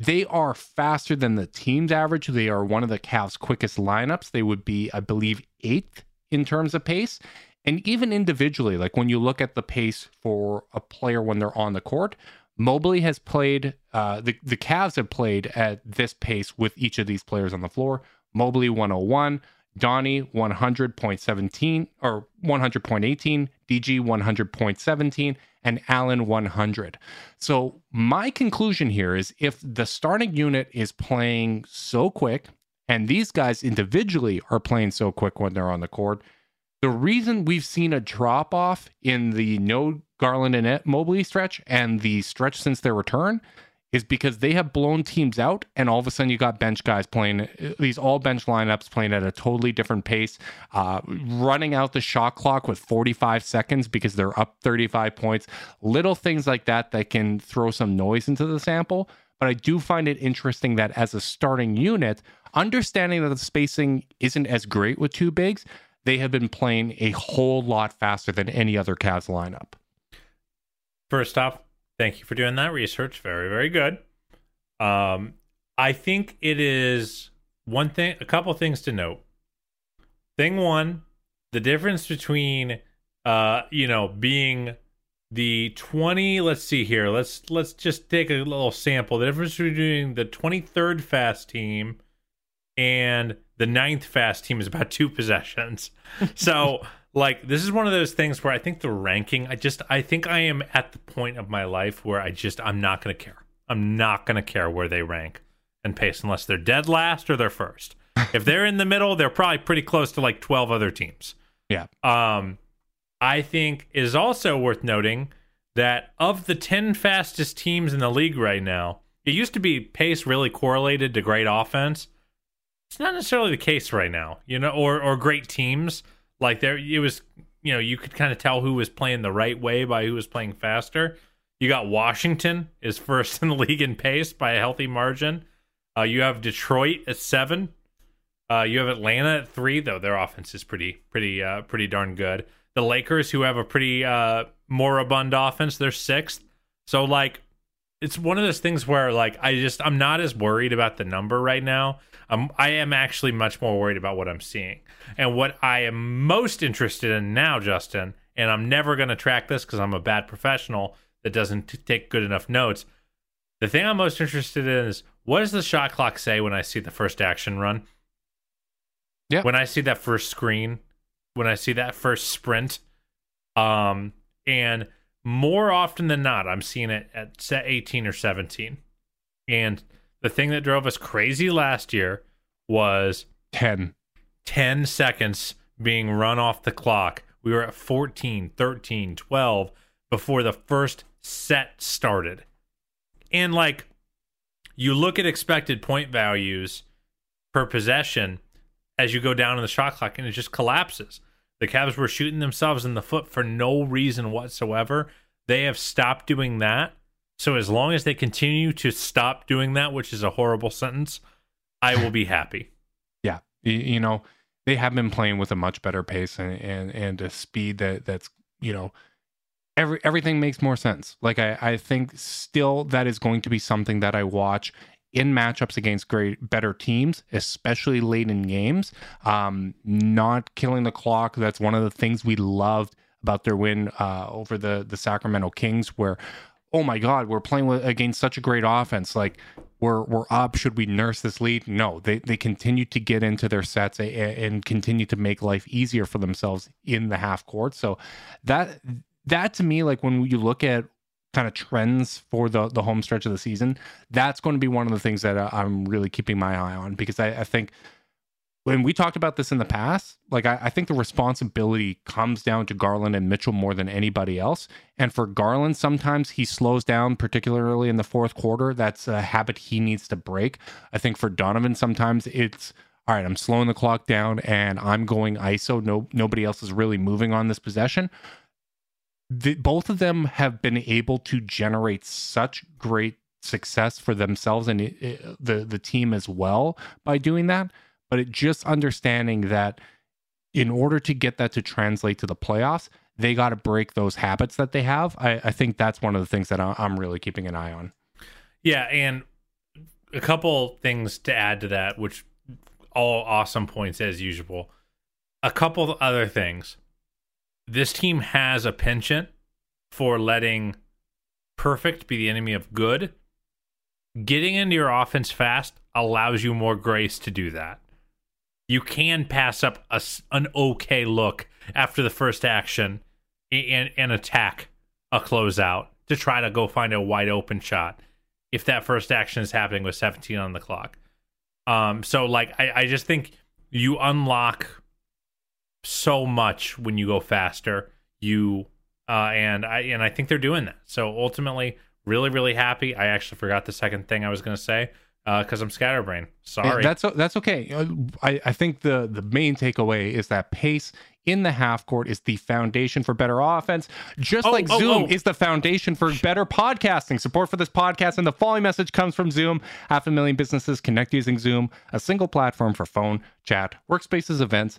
They are faster than the team's average. They are one of the Cavs' quickest lineups. They would be, I believe, eighth in terms of pace. And even individually, like when you look at the pace for a player when they're on the court, Mobley has played, uh, the, the Cavs have played at this pace with each of these players on the floor. Mobley 101, Donnie 100.17 or 100.18, DG 100.17, and Allen 100. So my conclusion here is if the starting unit is playing so quick and these guys individually are playing so quick when they're on the court, the reason we've seen a drop off in the no Garland and Mobley stretch and the stretch since their return is because they have blown teams out, and all of a sudden you got bench guys playing these all bench lineups playing at a totally different pace, uh, running out the shot clock with 45 seconds because they're up 35 points. Little things like that that can throw some noise into the sample. But I do find it interesting that as a starting unit, understanding that the spacing isn't as great with two bigs, they have been playing a whole lot faster than any other Cavs lineup. First off, Thank you for doing that research. Very, very good. Um, I think it is one thing, a couple things to note. Thing one, the difference between, uh, you know, being the 20 let's see here let's let's just take a little sample the difference between the 23rd fast team and the ninth fast team is about two possessions (laughs) so like this is one of those things where I think the ranking, I just I think I am at the point of my life where I just I'm not going to care. I'm not going to care where they rank and pace unless they're dead last or they're first. if they're in the middle, they're probably pretty close to like 12 other teams. Yeah. Um I think is also worth noting that of the 10 fastest teams in the league right now, it used to be pace really correlated to great offense. It's not necessarily the case right now, you know, or or great teams. Like there, it was you know you could kind of tell who was playing the right way by who was playing faster. You got Washington is first (laughs) in the league in pace by a healthy margin. Uh, you have Detroit at seven. Uh, you have Atlanta at three, though their offense is pretty, pretty, uh, pretty darn good. The Lakers, who have a pretty uh, moribund offense, they're sixth. So like, it's one of those things where like I just I'm not as worried about the number right now. I'm I am actually much more worried about what I'm seeing. And what I am most interested in now, Justin, and I'm never going to track this because I'm a bad professional that doesn't t- take good enough notes. The thing I'm most interested in is what does the shot clock say when I see the first action run? Yeah. When I see that first screen, when I see that first sprint, um, and more often than not, I'm seeing it at set 18 or 17. And the thing that drove us crazy last year was 10. 10 seconds being run off the clock. We were at 14, 13, 12 before the first set started. And like you look at expected point values per possession as you go down in the shot clock and it just collapses. The Cavs were shooting themselves in the foot for no reason whatsoever. They have stopped doing that. So as long as they continue to stop doing that, which is a horrible sentence, I will be happy. (laughs) Yeah. You know, they have been playing with a much better pace and and, and a speed that that's, you know, every everything makes more sense. Like I, I think still that is going to be something that I watch in matchups against great better teams, especially late in games. Um, not killing the clock. That's one of the things we loved about their win uh, over the the Sacramento Kings, where oh my God, we're playing with, against such a great offense. Like we're we're up. Should we nurse this lead? No, they they continue to get into their sets and, and continue to make life easier for themselves in the half court. So that that to me, like when you look at kind of trends for the the home stretch of the season, that's going to be one of the things that uh, I'm really keeping my eye on because I, I think when we talked about this in the past, like I, I, think the responsibility comes down to Garland and Mitchell more than anybody else. And for Garland, sometimes he slows down, particularly in the fourth quarter. That's a habit he needs to break. I think for Donovan, sometimes it's all right. I'm slowing the clock down and I'm going ISO. No, nobody else is really moving on this possession. The, both of them have been able to generate such great success for themselves and it, it, the the team as well by doing that but it just understanding that in order to get that to translate to the playoffs, they got to break those habits that they have. I, I, think that's one of the things that I'm really keeping an eye on. Yeah, and a couple things to add to that, which all awesome points as usual. A couple other things. This team has a penchant for letting perfect be the enemy of good. Getting into your offense fast allows you more grace to do that you can pass up a, an okay look after the first action and, and attack a closeout to try to go find a wide open shot if that first action is happening with 17 on the clock. Um, so like I, I just think you unlock so much when you go faster. You uh, and I and I think they're doing that. So ultimately, really really happy. I actually forgot the second thing I was going to say because uh, I'm scatterbrain. Sorry. That's that's okay. Uh, I, I think the the main takeaway is that pace in the half court is the foundation for better offense, just oh, like oh, Zoom oh. is the foundation for better podcasting. Support for this podcast and the following message comes from Zoom. Half a million businesses connect using Zoom, a single platform for phone, chat, workspaces, events,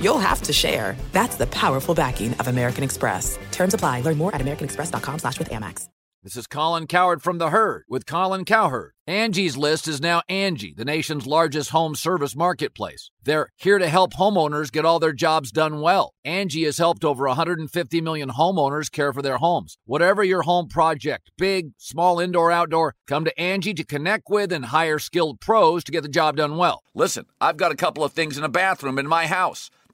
you'll have to share. That's the powerful backing of American Express. Terms apply. Learn more at americanexpress.com slash with Amex. This is Colin Cowherd from The Herd with Colin Cowherd. Angie's List is now Angie, the nation's largest home service marketplace. They're here to help homeowners get all their jobs done well. Angie has helped over 150 million homeowners care for their homes. Whatever your home project, big, small, indoor, outdoor, come to Angie to connect with and hire skilled pros to get the job done well. Listen, I've got a couple of things in a bathroom in my house.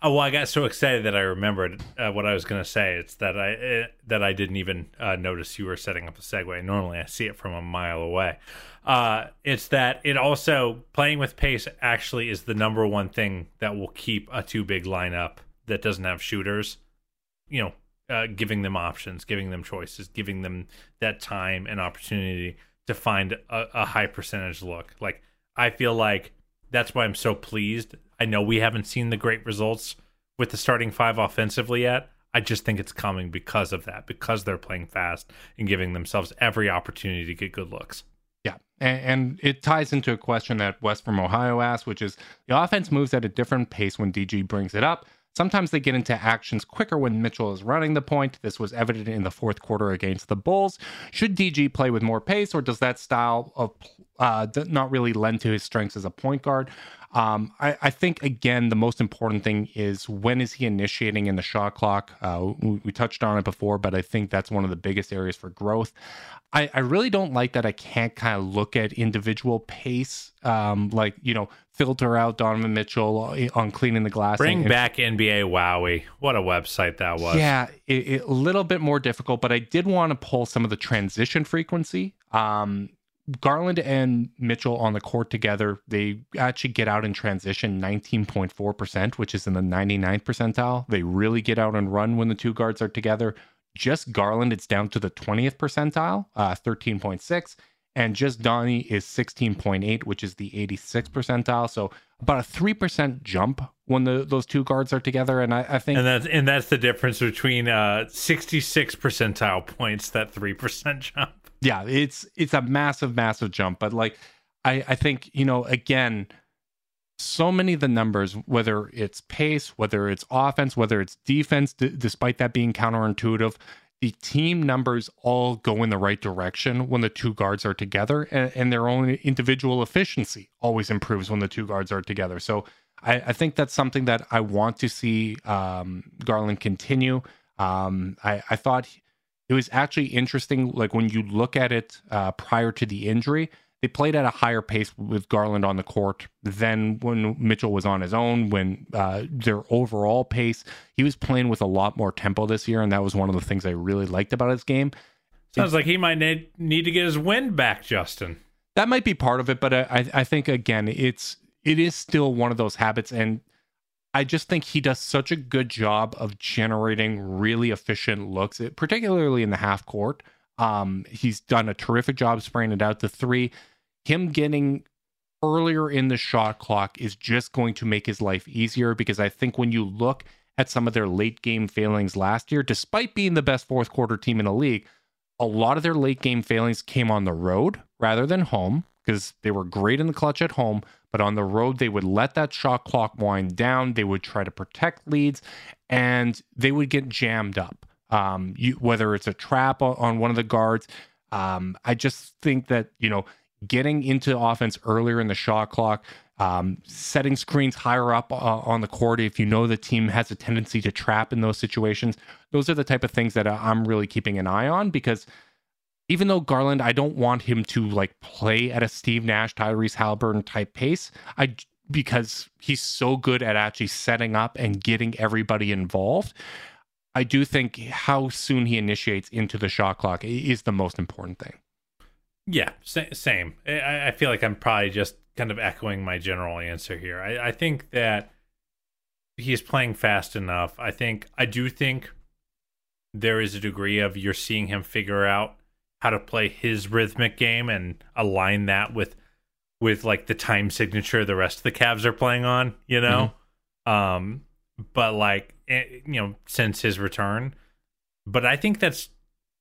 Oh well, I got so excited that I remembered uh, what I was going to say. It's that I uh, that I didn't even uh, notice you were setting up a segue. Normally, I see it from a mile away. Uh, it's that it also playing with pace actually is the number one thing that will keep a too big lineup that doesn't have shooters. You know, uh, giving them options, giving them choices, giving them that time and opportunity to find a, a high percentage look. Like I feel like that's why I'm so pleased I know we haven't seen the great results with the starting five offensively yet. I just think it's coming because of that, because they're playing fast and giving themselves every opportunity to get good looks. Yeah. And, and, it ties into a question that West from Ohio asked, which is the offense moves at a different pace when DG brings it up. Sometimes they get into actions quicker when Mitchell is running the point. This was evident in the fourth quarter against the Bulls. Should DG play with more pace, or does that style of uh, not really lend to his strengths as a point guard. Um, I, I, think again the most important thing is when is he initiating in the shot clock? Uh, we, we, touched on it before, but I think that's one of the biggest areas for growth. I, I really don't like that I can't kind of look at individual pace, um, like you know, filter out Donovan Mitchell on cleaning the glass. Bring and, back NBA Wowy. What a website that was. Yeah, it, it, a little bit more difficult, but I did want to pull some of the transition frequency. Um, Garland and Mitchell on the court together, they actually get out in transition 19.4%, which is in the 99th percentile. They really get out and run when the two guards are together. Just Garland, it's down to the 20th percentile, uh, 13.6. And just Donnie is 16.8, which is the 86th percentile. So about a 3% jump when the, those two guards are together. And I, I think. And that's, and that's the difference between uh, 66 percentile points, that 3% jump yeah, it's it's a massive, massive jump. But like, I I think you know again, so many of the numbers, whether it's pace, whether it's offense, whether it's defense, d- despite that being counterintuitive, the team numbers all go in the right direction when the two guards are together, and, and their own individual efficiency always improves when the two guards are together. So I, I think that's something that I want to see um, Garland continue. Um, I, I thought it was actually interesting. Like when you look at it uh, prior to the injury, they played at a higher pace with Garland on the court than when Mitchell was on his own. When uh, their overall pace, he was playing with a lot more tempo this year, and that was one of the things I really liked about his game. Sounds like he might need, need to get his wind back, Justin. That might be part of it, but I, I think again, it's it is still one of those habits, and I just think he does such a good job of generating really efficient looks, particularly in the half court. Um, he's done a terrific job spraying it out the three. Him getting earlier in the shot clock is just going to make his life easier because I think when you look at some of their late game failings last year, despite being the best fourth quarter team in the league, a lot of their late game failings came on the road rather than home because they were great in the clutch at home. But on the road, they would let that shot clock wind down. They would try to protect leads and they would get jammed up. Um, you, whether it's a trap on one of the guards. Um, I just think that, you know, getting into offense earlier in the shot clock, um, setting screens higher up uh, on the court if you know the team has a tendency to trap in those situations, those are the type of things that I'm really keeping an eye on because even though Garland, I don't want him to like play at a Steve Nash, Tyrese Haliburton type pace. I because he's so good at actually setting up and getting everybody involved. I do think how soon he initiates into the shot clock is the most important thing. Yeah, same. I, feel like I'm probably just kind of echoing my general answer here. I, I think that he's playing fast enough. I think I do think there is a degree of you're seeing him figure out how to play his rhythmic game and align that with with like the time signature the rest of the Cavs are playing on, you know. Mm-hmm. Um, but like eh, you know, since his return, but I think that's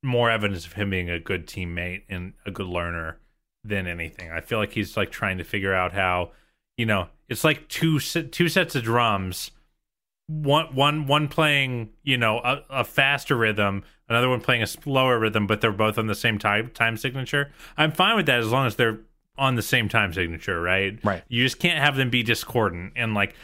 more evidence of him being a good teammate and a good learner than anything. I feel like he's like trying to figure out how, you know, it's like two two sets of drums one one one playing you know a, a, faster rhythm another one playing a slower rhythm but they're both on the same time time signature. I'm fine with that as long as they're on the same time signature right? Right. You just can't have them be discordant. And like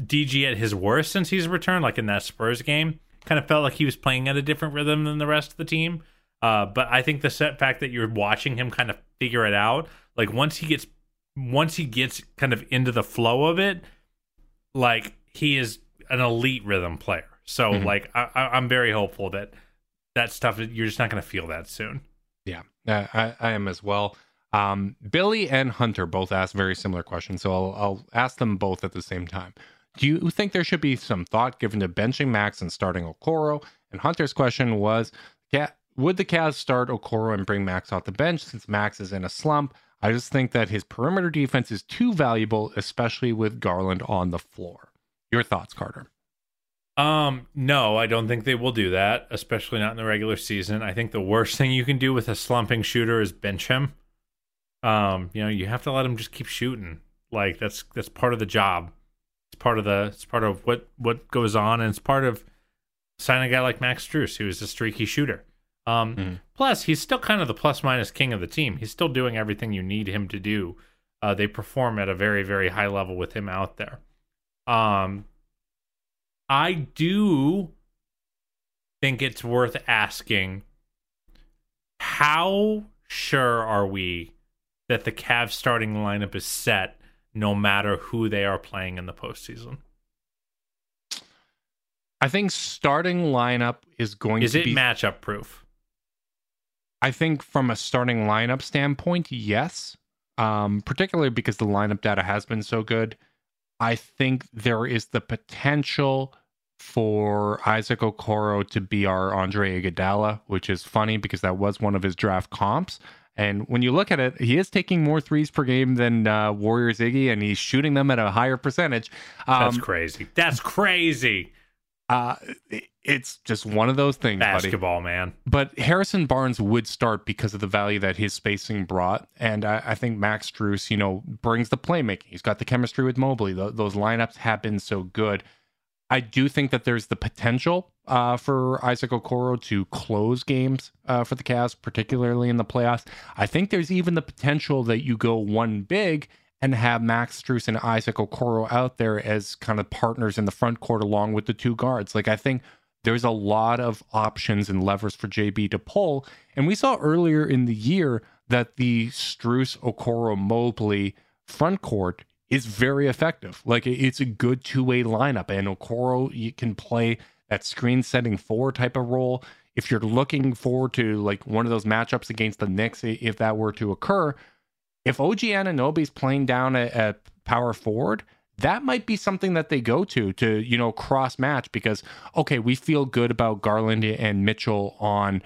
dg at his worst since he's returned like in that spurs game kind of felt like he was playing at a different rhythm than the rest of the team. Uh, but i think the set fact that you're watching him kind of figure it out like once he gets once he gets kind of into the flow of it like he is an elite rhythm player. So mm-hmm. like I, am very hopeful that that stuff you're just not going to feel that soon. Yeah, I, I am as well. Um, Billy and Hunter both asked very similar questions, so I'll, I'll ask them both at the same time. Do you think there should be some thought given to benching Max and starting Okoro? And Hunter's question was, yeah, would the Cavs start Okoro and bring Max off the bench since Max is in a slump? I just think that his perimeter defense is too valuable, especially with Garland on the floor. Your thoughts, Carter? Um, no, I don't think they will do that, especially not in the regular season. I think the worst thing you can do with a slumping shooter is bench him. Um, you know, you have to let him just keep shooting. Like that's that's part of the job. It's part of the it's part of what what goes on, and it's part of signing a guy like Max Strus, who is a streaky shooter. Um, Mm-hmm. Plus, he's still kind of the plus minus king of the team. He's still doing everything you need him to do. Uh, they perform at a very, very high level with him out there. Um, I do think it's worth asking how sure are we that the Cavs starting lineup is set no matter who they are playing in the postseason? I think starting lineup is going Is to it be matchup proof? I think from a starting lineup standpoint, yes. Um, particularly because the lineup data has been so good. I think there is the potential for Isaac Okoro to be our Andre Iguodala, which is funny because that was one of his draft comps. And when you look at it, he is taking more threes per game than uh, Warriors Iggy, and he's shooting them at a higher percentage. Um, That's crazy. That's crazy. Uh, it's just one of those things, buddy. Basketball, man. But Harrison Barnes would start because of the value that his spacing brought. And I, I think Max Strus, you know, brings the playmaking. He's got the chemistry with Mobley. Th those lineups have been so good. I do think that there's the potential uh, for Isaac Okoro to close games uh, for the Cavs, particularly in the playoffs. I think there's even the potential that you go one big and have Max Strus and Isaac Okoro out there as kind of partners in the front court along with the two guards. Like I think there's a lot of options and levers for JB to pull. And we saw earlier in the year that the Strus Okoro Mobley front court is very effective. Like it's a good two way lineup, and Okoro you can play that screen setting four type of role. If you're looking forward to like one of those matchups against the Knicks, if that were to occur, if OG Anunoby's playing down at, at power forward, that might be something that they go to to you know cross match because okay, we feel good about Garland and Mitchell on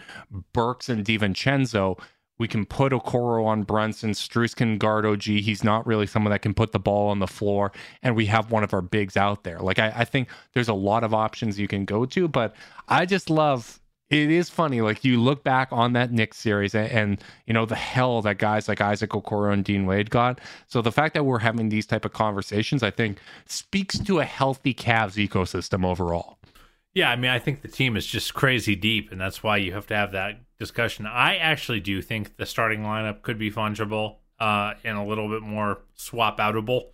Burks and DiVincenzo. We can put Okoro on Brunson. Strus can guard OG. He's not really someone that can put the ball on the floor. And we have one of our bigs out there. Like, I, I think there's a lot of options you can go to, but I just love it is funny. Like you look back on that Knicks series and, and, you know the hell that guys like Isaac Okoro and Dean Wade got. So the fact that we're having these type of conversations, I think, speaks to a healthy Cavs ecosystem overall. Yeah, I mean, I think the team is just crazy deep, and that's why you have to have that discussion. I actually do think the starting lineup could be fungible uh, and a little bit more swap outable.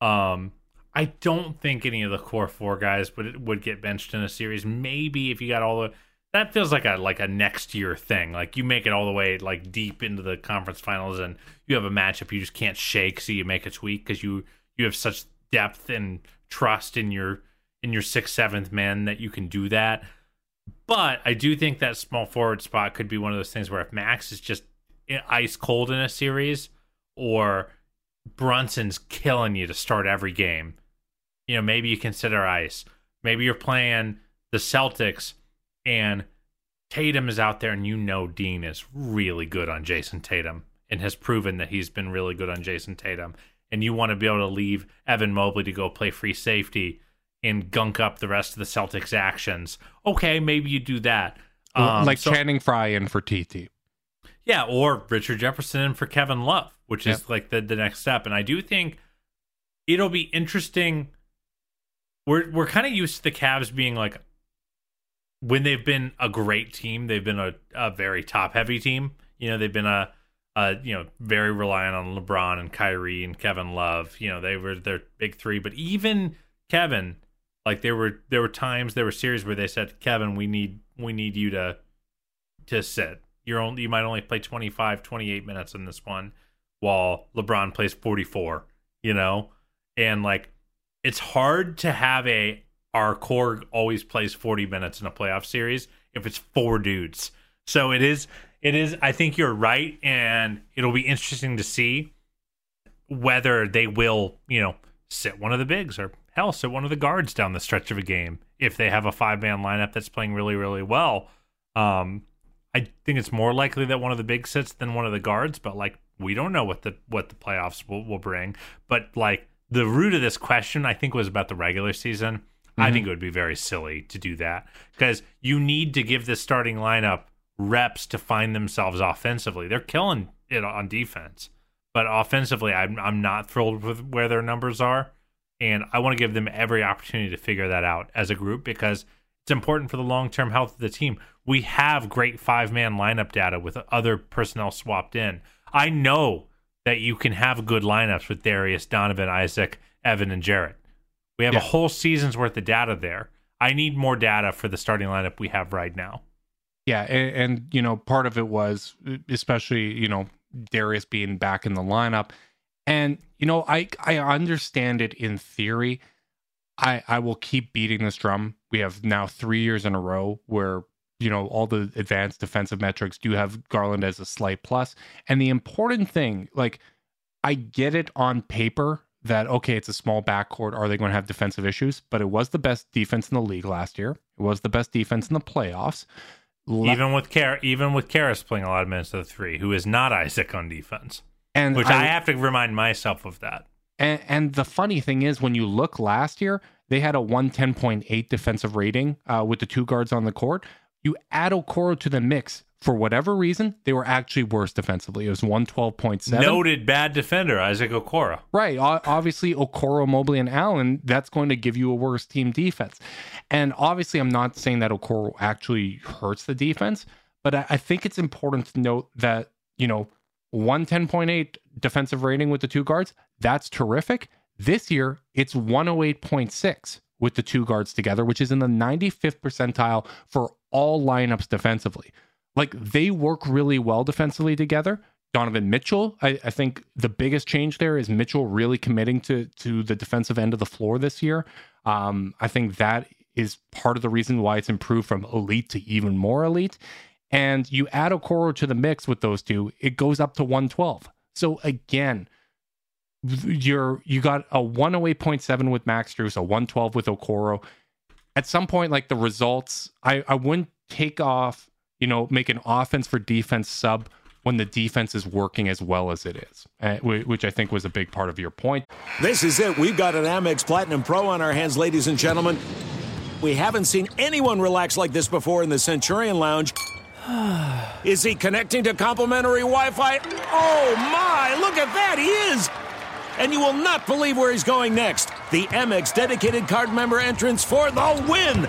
Um, I don't think any of the core four guys would would get benched in a series. Maybe if you got all the that feels like a like a next year thing. Like you make it all the way like deep into the conference finals, and you have a matchup you just can't shake, so you make a tweak because you you have such depth and trust in your in your sixth seventh man that you can do that. But I do think that small forward spot could be one of those things where if Max is just ice cold in a series, or Brunson's killing you to start every game, you know maybe you consider ice. Maybe you're playing the Celtics and Tatum is out there and you know Dean is really good on Jayson Tatum and has proven that he's been really good on Jayson Tatum. And you want to be able to leave Evan Mobley to go play free safety and gunk up the rest of the Celtics actions. Okay, maybe you do that. Um, like so- Channing Frye in for TT. yeah, or Richard Jefferson in for Kevin Love, which is Yep. like the, the next step. And I do think it'll be interesting. We're we're kind of used to the Cavs being like when they've been a great team, they've been a, a very top heavy team. You know, they've been a, a you know very reliant on LeBron and Kyrie and Kevin Love. You know, they were their big three. But even Kevin, like there were there were times there were series where they said, Kevin, we need we need you to to sit. You're only you might only play 25, 28 minutes in this one, while LeBron plays 44. You know, and like it's hard to have a our core always plays 40 minutes in a playoff series if it's four dudes. So it is it is I think you're right and it'll be interesting to see whether they will, you know, sit one of the bigs or hell sit one of the guards down the stretch of a game if they have a five man lineup that's playing really really well. Um I think it's more likely that one of the big sits than one of the guards, but like we don't know what the what the playoffs will, will bring. But like the root of this question, I think, was about the regular season. I mm-hmm. think it would be very silly to do that because you need to give the starting lineup reps to find themselves offensively. They're killing it on defense, but offensively, I'm I'm not thrilled with where their numbers are, and I want to give them every opportunity to figure that out as a group because It's important for the long term health of the team. We have great five man lineup data with other personnel swapped in. I know that you can have good lineups with Darius, Donovan, Isaac, Evan, and Jarrett. We have Yeah. a whole season's worth of data there. I need more data for the starting lineup we have right now. Yeah, and, and you know, part of it was especially you know Darius being back in the lineup, and you know, I I understand it in theory. I I will keep beating this drum. We have now three years in a row where you know all the advanced defensive metrics do have Garland as a slight plus. plus, and the important thing, like I get it on paper that okay, it's a small backcourt. Are they going to have defensive issues? But it was the best defense in the league last year. It was the best defense in the playoffs. Le- even with Kar- even with Caris playing a lot of minutes of the three, who is not Isaac on defense, and which I, have to remind myself of that. And, and the funny thing is, when you look last year, they had a 110.8 defensive rating uh, with the two guards on the court. You add Okoro to the mix. For whatever reason, they were actually worse defensively. It was 112.7. Noted bad defender Isaac Okoro. Right. O- Obviously, Okoro, Mobley, and Allen, that's going to give you a worse team defense. And obviously, I'm not saying that Okoro actually hurts the defense, but I, I think it's important to note that, you know, 110.8 defensive rating with the two guards, that's terrific. This year, it's 108.6 with the two guards together, which is in the 95th percentile for all lineups defensively. Like they work really well defensively together. Donovan Mitchell, I, I think the biggest change there is Mitchell really committing to to the defensive end of the floor this year. Um, I think that is part of the reason why it's improved from elite to even more elite. And you add Okoro to the mix with those two, it goes up to 112. So again, you're you got a 108.7 with Max Strus, a 112 with Okoro. At some point, like the results, I, I wouldn't take off, you know, make an offense for defense sub when the defense is working as well as it is, uh, which I think was a big part of your point. This is it. We've got an Amex Platinum Pro on our hands, ladies and gentlemen. We haven't seen anyone relax like this before in the Centurion Lounge. (sighs) Is he connecting to complimentary Wi Fi? Oh my, look at that, he is! And you will not believe where he's going next. The Amex dedicated card member entrance for the win!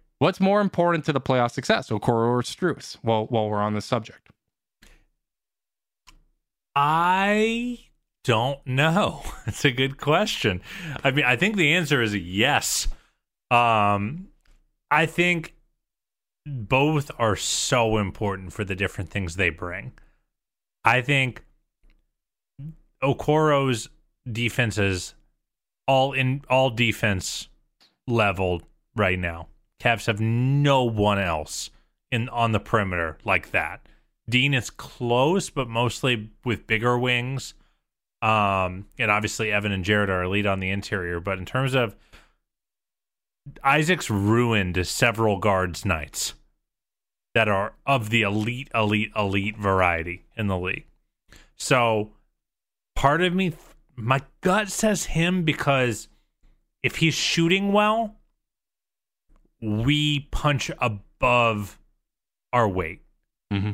What's more important to the playoff success, Okoro or Strus? Well, while we're on this subject, I don't know. (laughs) It's a good question. I mean, I think the answer is yes. Um, I think both are so important for the different things they bring. I think Okoro's defenses all in all defense level right now. Cavs have no one else in on the perimeter like that. Dean is close, but mostly with bigger wings. Um, and obviously Evan and Jarrett are elite on the interior. But in terms of Isaac's ruined several guards nights that are of the elite, elite, elite variety in the league. So part of me, my gut says him because if he's shooting well, we punch above our weight. Mm-hmm.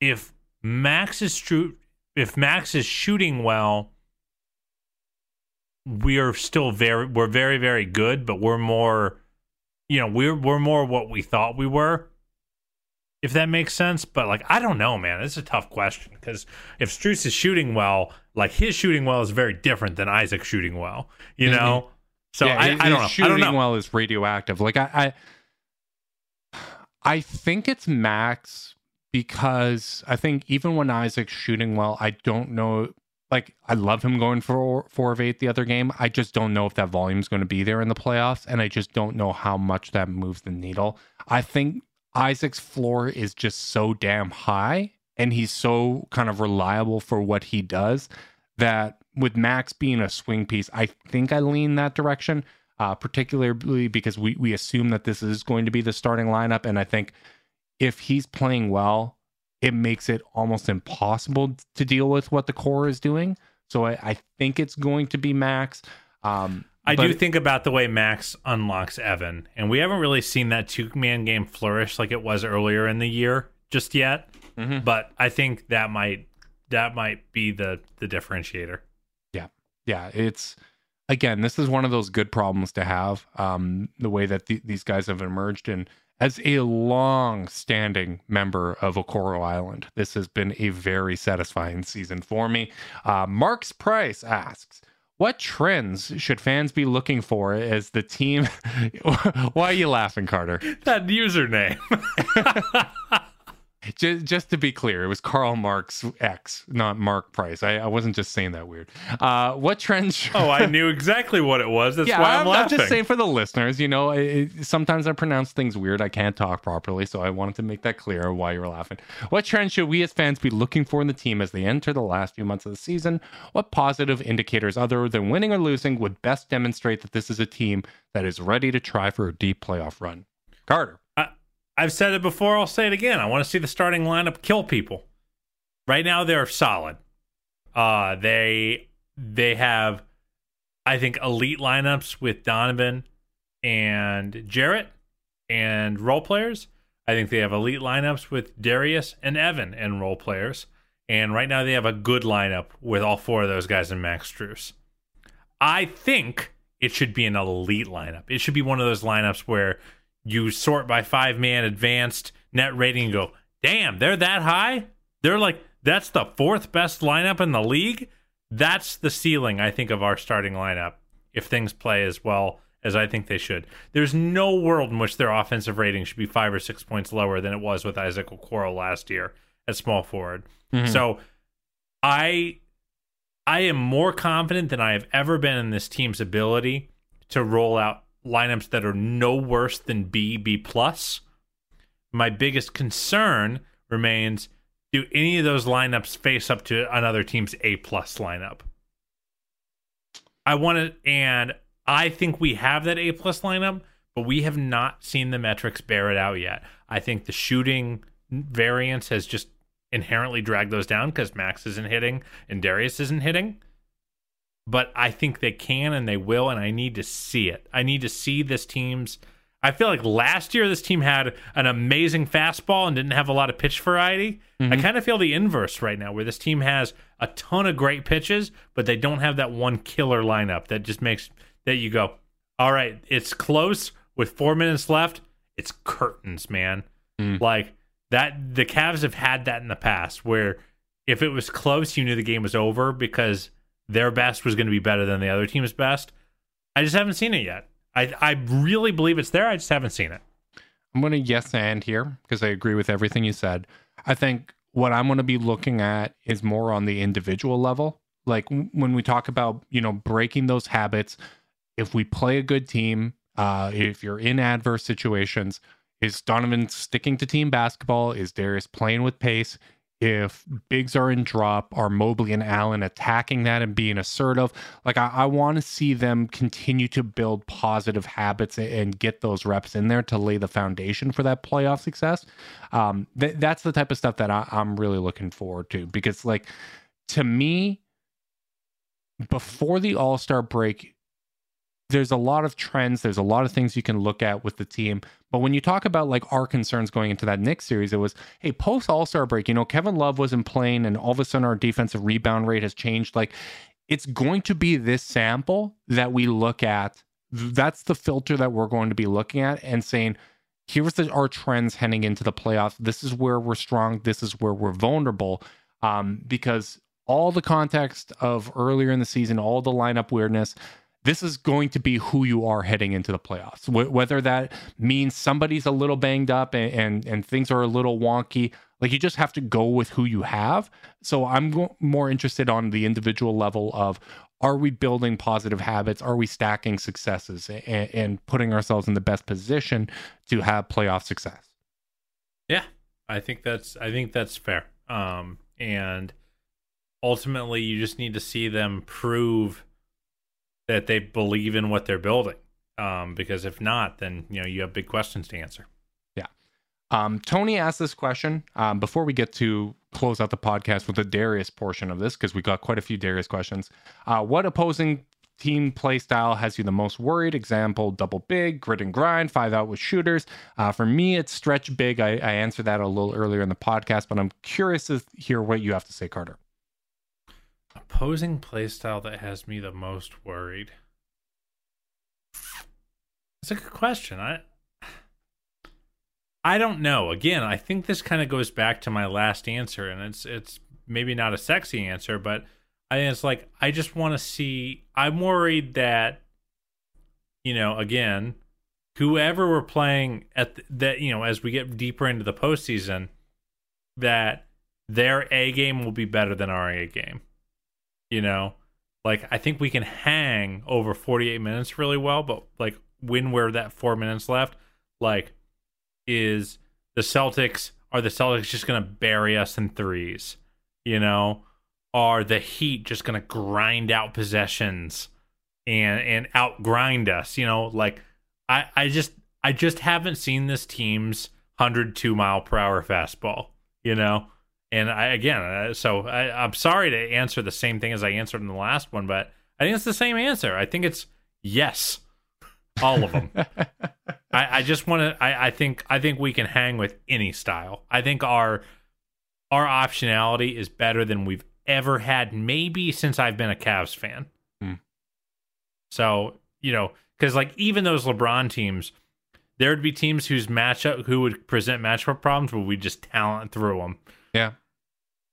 If Max is true, if Max is shooting well, we are still very we're very very good, but we're more, you know, we're we're more what we thought we were. If that makes sense, but like I don't know, man. It's a tough question because if Strus is shooting well, like his shooting well is very different than Isaac shooting well. You Mm-hmm. know, so Yeah, I, his- I don't know. I don't shooting know. well is radioactive. Like I, I, I think it's Max because I think even when Isaac's shooting well, I don't know. Like I love him going for four of eight the other game. I just don't know if that volume's going to be there in the playoffs, and I just don't know how much that moves the needle. I think Isaac's floor is just so damn high, and he's so kind of reliable for what he does that with Max being a swing piece, I think I lean that direction, uh, particularly because we, we assume that this is going to be the starting lineup. And I think if he's playing well, it makes it almost impossible to deal with what the core is doing. So I, I think it's going to be Max. Um, I do think about the way Max unlocks Evan, and we haven't really seen that two man game flourish like it was earlier in the year just yet. Mhm. But I think that might that might be the the differentiator. Yeah. It's again, this is one of those good problems to have. Um, the way that th- these guys have emerged and as a long standing member of Okoro Island, this has been a very satisfying season for me. Uh, Mark's Price asks, what trends should fans be looking for as the team? (laughs) Why are you laughing, Carter? That username. (laughs) Just, just to be clear, it was Karl Marx X, not Mark Price. I, I wasn't just saying that weird. Uh, what trends? (laughs) Oh, I knew exactly what it was. That's yeah, why I'm, I'm, I'm just saying for the listeners, you know, it, it- sometimes I pronounce things weird. I can't talk properly, so I wanted to make that clear why you were laughing. What trends should we as fans be looking for in the team as they enter the last few months of the season? What positive indicators, other than winning or losing, would best demonstrate that this is a team that is ready to try for a deep playoff run? Carter. I've said it before. I'll say it again. I want to see the starting lineup kill people. Right now, they're solid. Uh, they they have, I think, elite lineups with Donovan and Jarrett and role players. I think they have elite lineups with Darius and Evan and role players. And right now, they have a good lineup with all four of those guys and Max Strus. I think it should be an elite lineup. It should be one of those lineups where you sort by five man advanced net rating and go, damn, they're that high? They're like, that's the fourth best lineup in the league? That's the ceiling, I think, of our starting lineup if things play as well as I think they should. There's no world in which their offensive rating should be five or six points lower than it was with Isaac Okoro last year at small forward. Mm-hmm. So I I am more confident than I have ever been in this team's ability to roll out lineups that are no worse than B, B plus. My biggest concern remains do any of those lineups face up to another team's A plus lineup? I want to, and I think we have that A plus lineup, but we have not seen the metrics bear it out yet. I think the shooting variance has just inherently dragged those down because Max isn't hitting and Darius isn't hitting. But I think they can and they will, and I need to see it. I need to see this team's. I feel like last year this team had an amazing fastball and didn't have a lot of pitch variety. I mm-hmm. kind of feel the inverse right now, where this team has a ton of great pitches, but they don't have that one killer lineup that just makes that you go, all right, it's close with four minutes left. It's curtains, man. Mm. Like that, the Cavs have had that in the past, where if it was close, you knew the game was over because their best was going to be better than the other team's best. I just haven't seen it yet. I I really believe it's there. I just haven't seen it. I'm going to yes and here because I agree with everything you said. I think what I'm going to be looking at is more on the individual level. Like when we talk about, you know, breaking those habits, if we play a good team, uh, if you're in adverse situations, is Donovan sticking to team basketball? Is Darius playing with pace? If bigs are in drop, are Mobley and Allen attacking that and being assertive? Like, I, I want to see them continue to build positive habits and get those reps in there to lay the foundation for that playoff success. Um, th- that's the type of stuff that I, I'm really looking forward to because, like, to me, before the All Star break, there's a lot of trends, there's a lot of things you can look at with the team. But when you talk about like our concerns going into that Knicks series, it was, hey, post All Star break, you know, Kevin Love wasn't playing, and all of a sudden our defensive rebound rate has changed. Like, it's going to be this sample that we look at. That's the filter that we're going to be looking at and saying, here's the, our trends heading into the playoffs. This is where we're strong. This is where we're vulnerable. Um, because all the context of earlier in the season, all the lineup weirdness, this is going to be who you are heading into the playoffs. Wh- whether that means somebody's a little banged up and, and, and things are a little wonky, like you just have to go with who you have. So I'm go- more interested on the individual level of are we building positive habits? Are we stacking successes and, and putting ourselves in the best position to have playoff success? Yeah, I think that's I think that's fair. Um, and ultimately, you just need to see them prove that they believe in what they're building. Um, because if not, then you know you have big questions to answer. Yeah. Um, Tony asked this question um, before we get to close out the podcast with the Darius portion of this because we got quite a few Darius questions. Uh, what opposing team play style has you the most worried? Example: double big, grit and grind, five out with shooters. Uh, for me, it's stretch big. I, I answered that a little earlier in the podcast, but I'm curious to hear what you have to say, Carter. Opposing playstyle that has me the most worried. That's a good question. I I don't know. Again, I think this kind of goes back to my last answer, and it's it's maybe not a sexy answer, but I think it's like I just want to see. I'm worried that, you know, again, whoever we're playing at the, that, you know, as we get deeper into the postseason, that their A game will be better than our A game. You know, like I think we can hang over 48 minutes really well, but like when we're that four minutes left, like is the Celtics are the Celtics just gonna bury us in threes? You know, are the Heat just gonna grind out possessions and and outgrind us? You know, like I I just I just haven't seen this team's 102 mile per hour fastball. You know, and I again, uh, so I, I'm sorry to answer the same thing as I answered in the last one, but I think it's the same answer. I think it's yes, all of them. (laughs) I, I just want to. I, I think I think we can hang with any style. I think our our optionality is better than we've ever had, maybe since I've been a Cavs fan. Hmm. So you know, because like even those LeBron teams, there would be teams whose matchup who would present matchup problems, but we just talent through them. Yeah,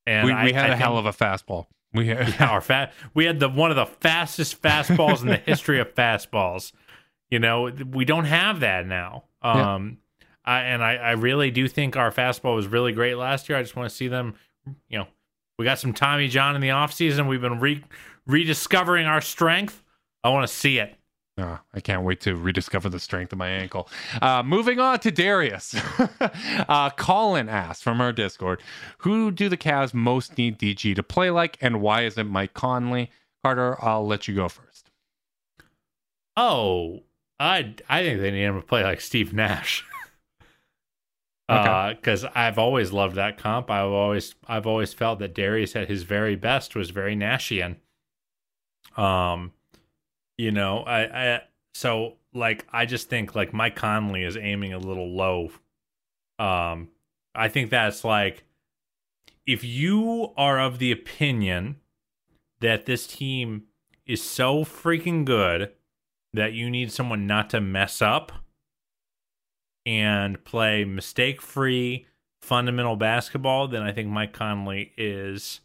and we, we I- had I a hell of a fastball. We had, yeah, (laughs) our fat. We had the one of the fastest fastballs in the history of fastballs. You know, we don't have that now. Yeah. Um, I, and I, I really do think our fastball was really great last year. I just want to see them. You know, we got some Tommy John in the offseason. We've been re- rediscovering our strength. I want to see it. Oh, I can't wait to rediscover the strength of my ankle. Uh, moving on to Darius. (laughs) uh, Colin asked from our Discord, who do the Cavs most need DG to play like, and why is it Mike Conley? Carter, I'll let you go first. Oh, I I think they need him to play like Steve Nash. (laughs) Okay. because I've always loved that comp. I've always I've always felt that Darius at his very best was very Nashian. Um, you know, I I so like I just think like Mike Conley is aiming a little low. Um, I think that's like if you are of the opinion that this team is so freaking good that you need someone not to mess up and play mistake free fundamental basketball, then I think Mike Conley is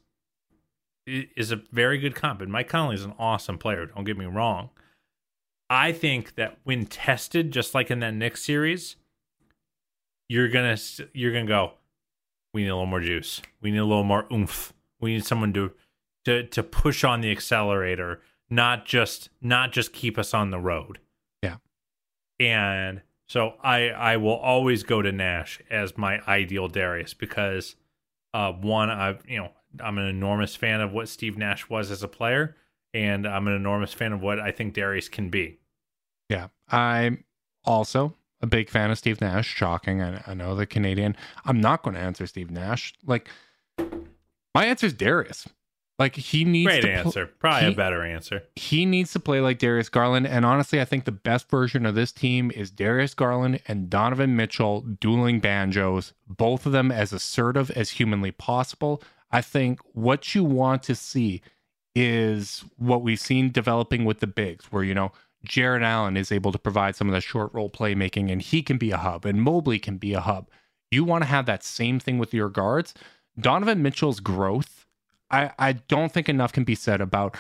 is a very good comp. And Mike Conley is an awesome player, don't get me wrong. I think that when tested, just like in that Knicks series, you're gonna you're gonna go. We need a little more juice. We need a little more oomph. We need someone to to to push on the accelerator, not just not just keep us on the road. Yeah. And so I I will always go to Nash as my ideal Darius because uh one I've you know I'm an enormous fan of what Steve Nash was as a player and I'm an enormous fan of what I think Darius can be. Yeah. I'm also a big fan of Steve Nash. Shocking. I, I know the Canadian. I'm not going to answer Steve Nash. Like, my answer is Darius. Like he needs Great to pl- answer. Probably he- a better answer. he needs to play like Darius Garland. And honestly, I think the best version of this team is Darius Garland and Donovan Mitchell dueling banjos, both of them as assertive as humanly possible. I think what you want to see is what we've seen developing with the bigs, where, you know, Jarrett Allen is able to provide some of the short role playmaking and he can be a hub and Mobley can be a hub. You want to have that same thing with your guards. Donovan Mitchell's growth, I, I don't think enough can be said about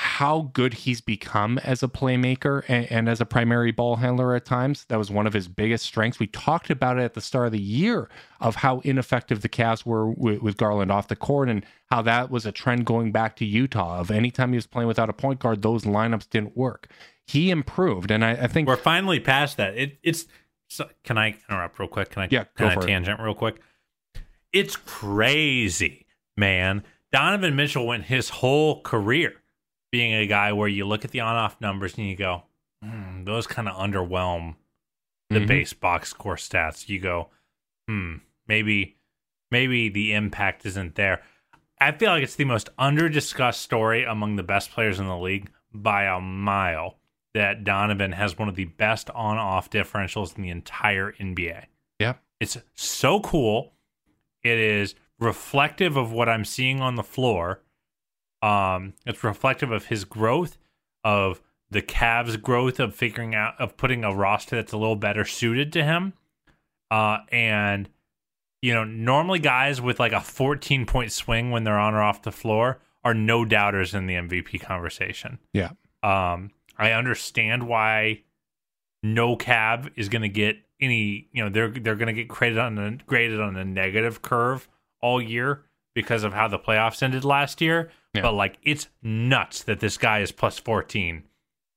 how good he's become as a playmaker and, and, as a primary ball handler at times. That was one of his biggest strengths. We talked about it at the start of the year of how ineffective the Cavs were with, with Garland off the court and how that was a trend going back to Utah. Of anytime he was playing without a point guard, those lineups didn't work. He improved, and I, I think we're finally past that. It, it's so, can I interrupt real quick? Can I? Yeah, can go I for it. tangent real quick? It's crazy, man. Donovan Mitchell went his whole career being a guy where you look at the on-off numbers and you go, hmm, those kind of underwhelm the Mhm. base box score stats. You go, hmm, maybe, maybe the impact isn't there. I feel like it's the most under-discussed story among the best players in the league by a mile that Donovan has one of the best on-off differentials in the entire NBA. yeah, It's so cool. It is reflective of what I'm seeing on the floor. Um, it's reflective of his growth, of the Cavs' growth of figuring out of putting a roster that's a little better suited to him. Uh, and you know, normally guys with like a 14 point swing when they're on or off the floor are no doubters in the MVP conversation. yeah. Um, I understand why no cab is going to get any. You know, they're they're going to get graded on a graded on a negative curve all year because of how the playoffs ended last year. Yeah. But like, it's nuts that this guy is plus fourteen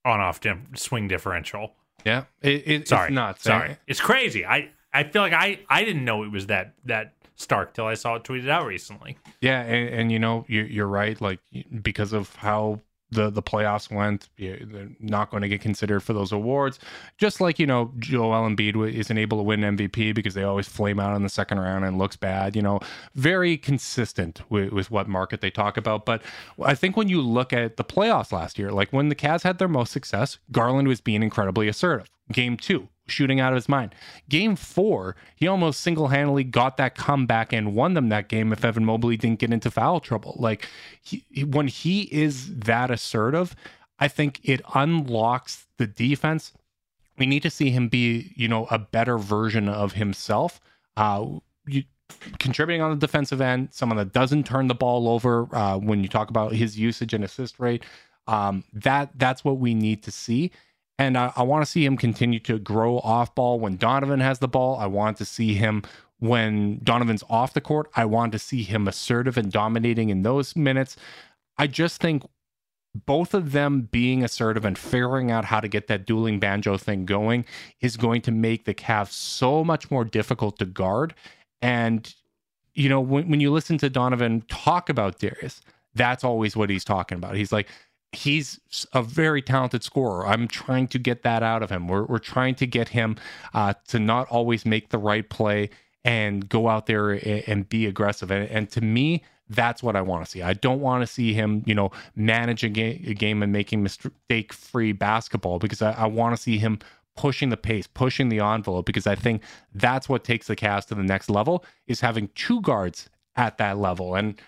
on off dim- swing differential. Yeah, it, it, Sorry, it's nuts. Sorry, it's crazy. I I feel like I I didn't know it was that that stark till I saw it tweeted out recently. Yeah, and, and you know you, you're right. Like because of how the the playoffs went, they're not going to get considered for those awards. Just like you know Joel Embiid isn't able to win MVP because they always flame out in the second round and looks bad. You know, very consistent with, with what market they talk about. But I think when you look at the playoffs last year, like when the Cavs had their most success, Garland was being incredibly assertive. Game two, shooting out of his mind. Game four, he almost single handedly got that comeback and won them that game if Evan Mobley didn't get into foul trouble. Like he, he- when he is that assertive, I think it unlocks the defense. We need to see him be, you know, a better version of himself. Uh, you, contributing on the defensive end, someone that doesn't turn the ball over. Uh, when you talk about his usage and assist rate, um, that that's what we need to see. And I, I want to see him continue to grow off ball when Donovan has the ball. I want to see him when Donovan's off the court. I want to see him assertive and dominating in those minutes. I just think both of them being assertive and figuring out how to get that dueling banjo thing going is going to make the Cavs so much more difficult to guard. And, you know, when, when you listen to Donovan talk about Darius, that's always what he's talking about. He's like, he's a very talented scorer. I'm trying to get that out of him. We're, we're trying to get him uh, to not always make the right play and go out there and, and be aggressive. And, and to me, that's what I want to see. I don't want to see him, you know, manage a, a game and making mistake free basketball because I, I want to see him pushing the pace, pushing the envelope because I think that's what takes the Cavs to the next level is having two guards at that level. And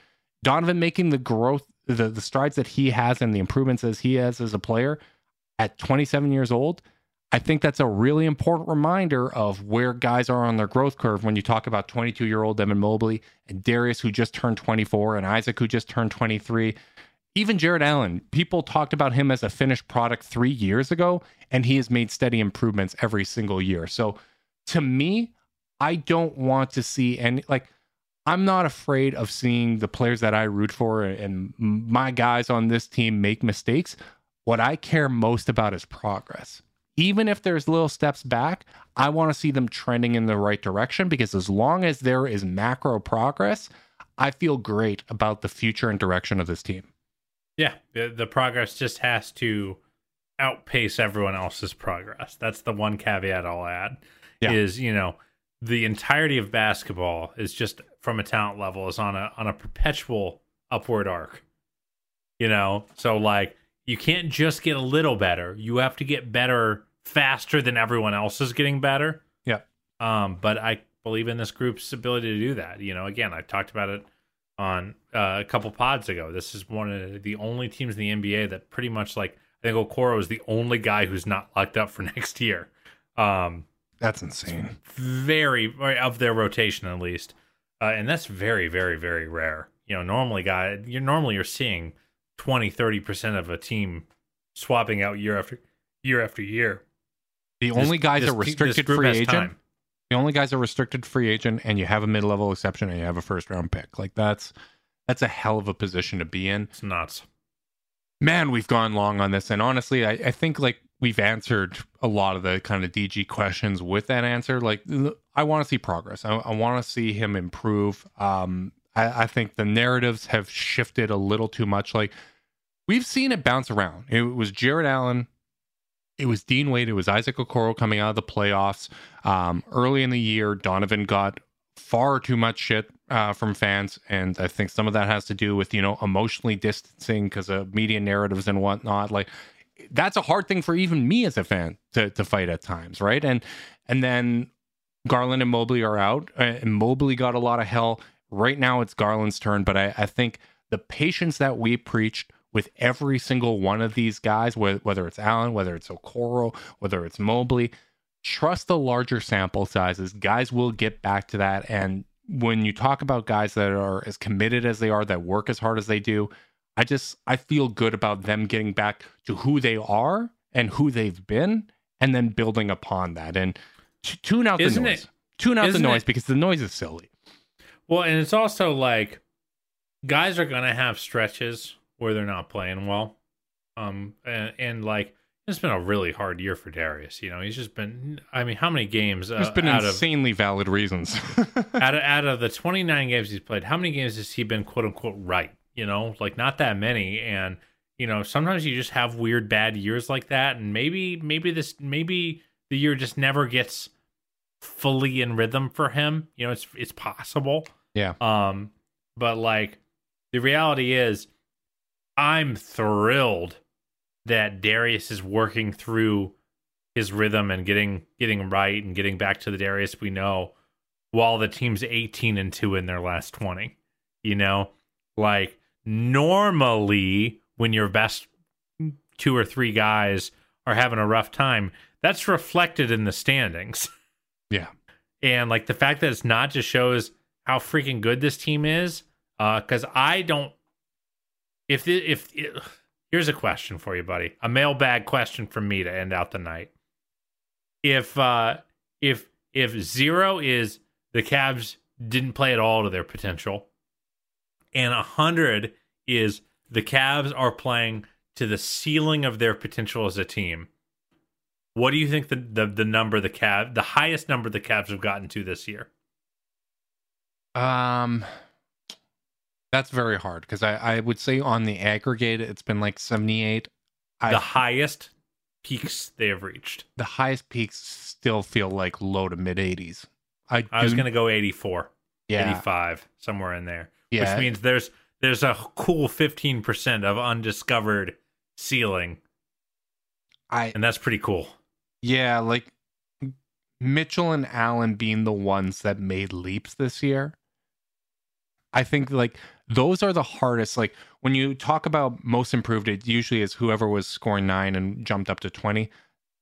Donovan making the growth, the, the strides that he has and the improvements as he has as a player at 27 years old, I think that's a really important reminder of where guys are on their growth curve when you talk about 22 year old Evan Mobley and Darius, who just turned 24, and Isaac, who just turned 23. Even Jarrett Allen, people talked about him as a finished product three years ago, and he has made steady improvements every single year. So to me, I don't want to see any, like, I'm not afraid of seeing the players that I root for and my guys on this team make mistakes. What I care most about is progress. Even if there's little steps back, I want to see them trending in the right direction because as long as there is macro progress, I feel great about the future and direction of this team. Yeah, the, the progress just has to outpace everyone else's progress. That's the one caveat I'll add. Yeah. Is you know the entirety of basketball is just from a talent level is on a on a perpetual upward arc. You know, so like you can't just get a little better. You have to get better faster than everyone else is getting better. Yeah. Um, but I believe in this group's ability to do that. You know, again, I talked about it on uh, a couple pods ago. This is one of the only teams in the NBA that pretty much like I think Okoro is the only guy who's not locked up for (laughs) next year. Um, That's insane. Very of their rotation at least, uh, and that's very, very, very rare. You know, normally, guy, you're normally you're seeing 20, 30 percent of a team swapping out year after year after year. The This- only guys this are restricted free agent. time. The only guys are restricted free agent, and you have a mid-level exception, and you have a first-round pick. Like that's that's a hell of a position to be in. It's nuts. Man, we've gone long on this, and honestly, I, I think like we've answered a lot of the kind of DG questions with that answer. Like, I want to see progress. I, I want to see him improve. Um, I, I think the narratives have shifted a little too much. Like, we've seen it bounce around. It was Jarrett Allen. It was Dean Wade. It was Isaac Okoro coming out of the playoffs. Um, early in the year, Donovan got far too much shit uh, from fans, and I think some of that has to do with you know emotionally distancing because of media narratives and whatnot. Like that's a hard thing for even me as a fan to to fight at times, right? And and then Garland and Mobley are out, uh, and Mobley got a lot of hell. Right now, it's Garland's turn, but I, I think the patience that we preached with every single one of these guys, whether, whether it's Allen, whether it's Okoro, whether it's Mobley, trust the larger sample sizes. Guys will get back to that. And when you talk about guys that are as committed as they are, that work as hard as they do, I just I feel good about them getting back to who they are and who they've been, and then building upon that. And t- tune out Isn't the it- noise. Tune out the noise it- because the noise is silly. Well, and it's also like guys are gonna have stretches where they're not playing well. Um, and, and like it's been a really hard year for Darius. You know, he's just been. I mean, how many games? There's uh, been out of insanely valid reasons. (laughs) out of out of the 29 games he's played, how many games has he been quote unquote right? You know, like not that many. And you know, sometimes you just have weird bad years like that, and maybe maybe this maybe the year just never gets fully in rhythm for him. You know, it's it's possible. yeah. Um, but like the reality is, I'm thrilled that Darius is working through his rhythm and getting getting right and getting back to the Darius we know, while the team's 18 and two in their last 20. You know, like normally when your best two or three guys are having a rough time, that's reflected in the standings. Yeah. And like the fact that it's not just shows how freaking good this team is. Uh, Because I don't. If the, if here's a question for you, buddy, a mailbag question from me to end out the night. If uh if if zero is the Cavs didn't play at all to their potential, and a hundred is the Cavs are playing to the ceiling of their potential as a team. What do you think the the, the number the Cav the highest number the Cavs have gotten to this year? Um, that's very hard because I, I would say on the aggregate it's been like 78. I, the highest peaks they have reached. the highest peaks still feel like low to mid 80s. I, I was going to go 84, yeah, 85, somewhere in there. Yeah. Which means there's there's a cool 15% of undiscovered ceiling, I and that's pretty cool. yeah, like Mitchell and Allen being the ones that made leaps this year. I think like those are the hardest. Like when you talk about most improved, it usually is whoever was scoring nine and jumped up to 20.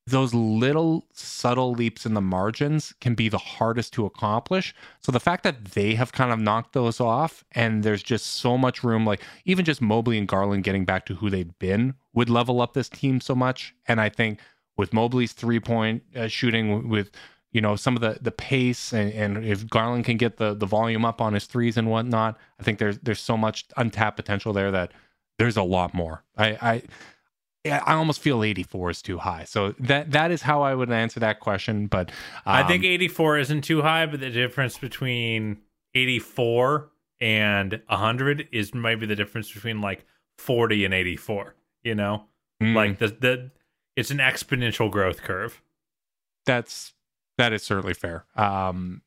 Those little subtle leaps in the margins can be the hardest to accomplish. So the fact that they have kind of knocked those off and there's just so much room, like even just Mobley and Garland getting back to who they've been would level up this team so much. And I think with Mobley's three point uh, shooting, with you know some of the the pace and, and if Garland can get the the volume up on his threes and whatnot, I think there's there's so much untapped potential there that there's a lot more. I I I almost feel 84 is too high. So that that is how I would answer that question. But I think um, 84 isn't too high, but the difference between 84 and 100 is maybe the difference between like 40 and 84. You know, mm, like the the it's an exponential growth curve. that's that is certainly fair. Um,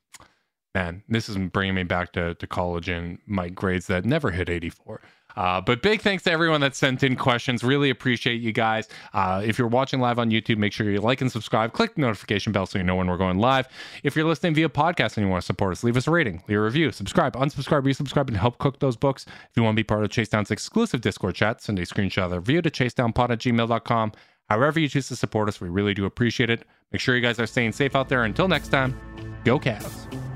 man, this is bringing me back to, to college and my grades that never hit 84. Uh, but big thanks to everyone that sent in questions. Really appreciate you guys. Uh, if you're watching live on YouTube, make sure you like and subscribe. Click the notification bell so you know when we're going live. If you're listening via podcast and you want to support us, leave us a rating, leave a review, subscribe, unsubscribe, resubscribe, and help cook those books. If you want to be part of Chase Down's exclusive Discord chat, send a screenshot of the review to chasedownpod at gmail.com. However you choose to support us, we really do appreciate it. Make sure you guys are staying safe out there. Until next time, go Cavs.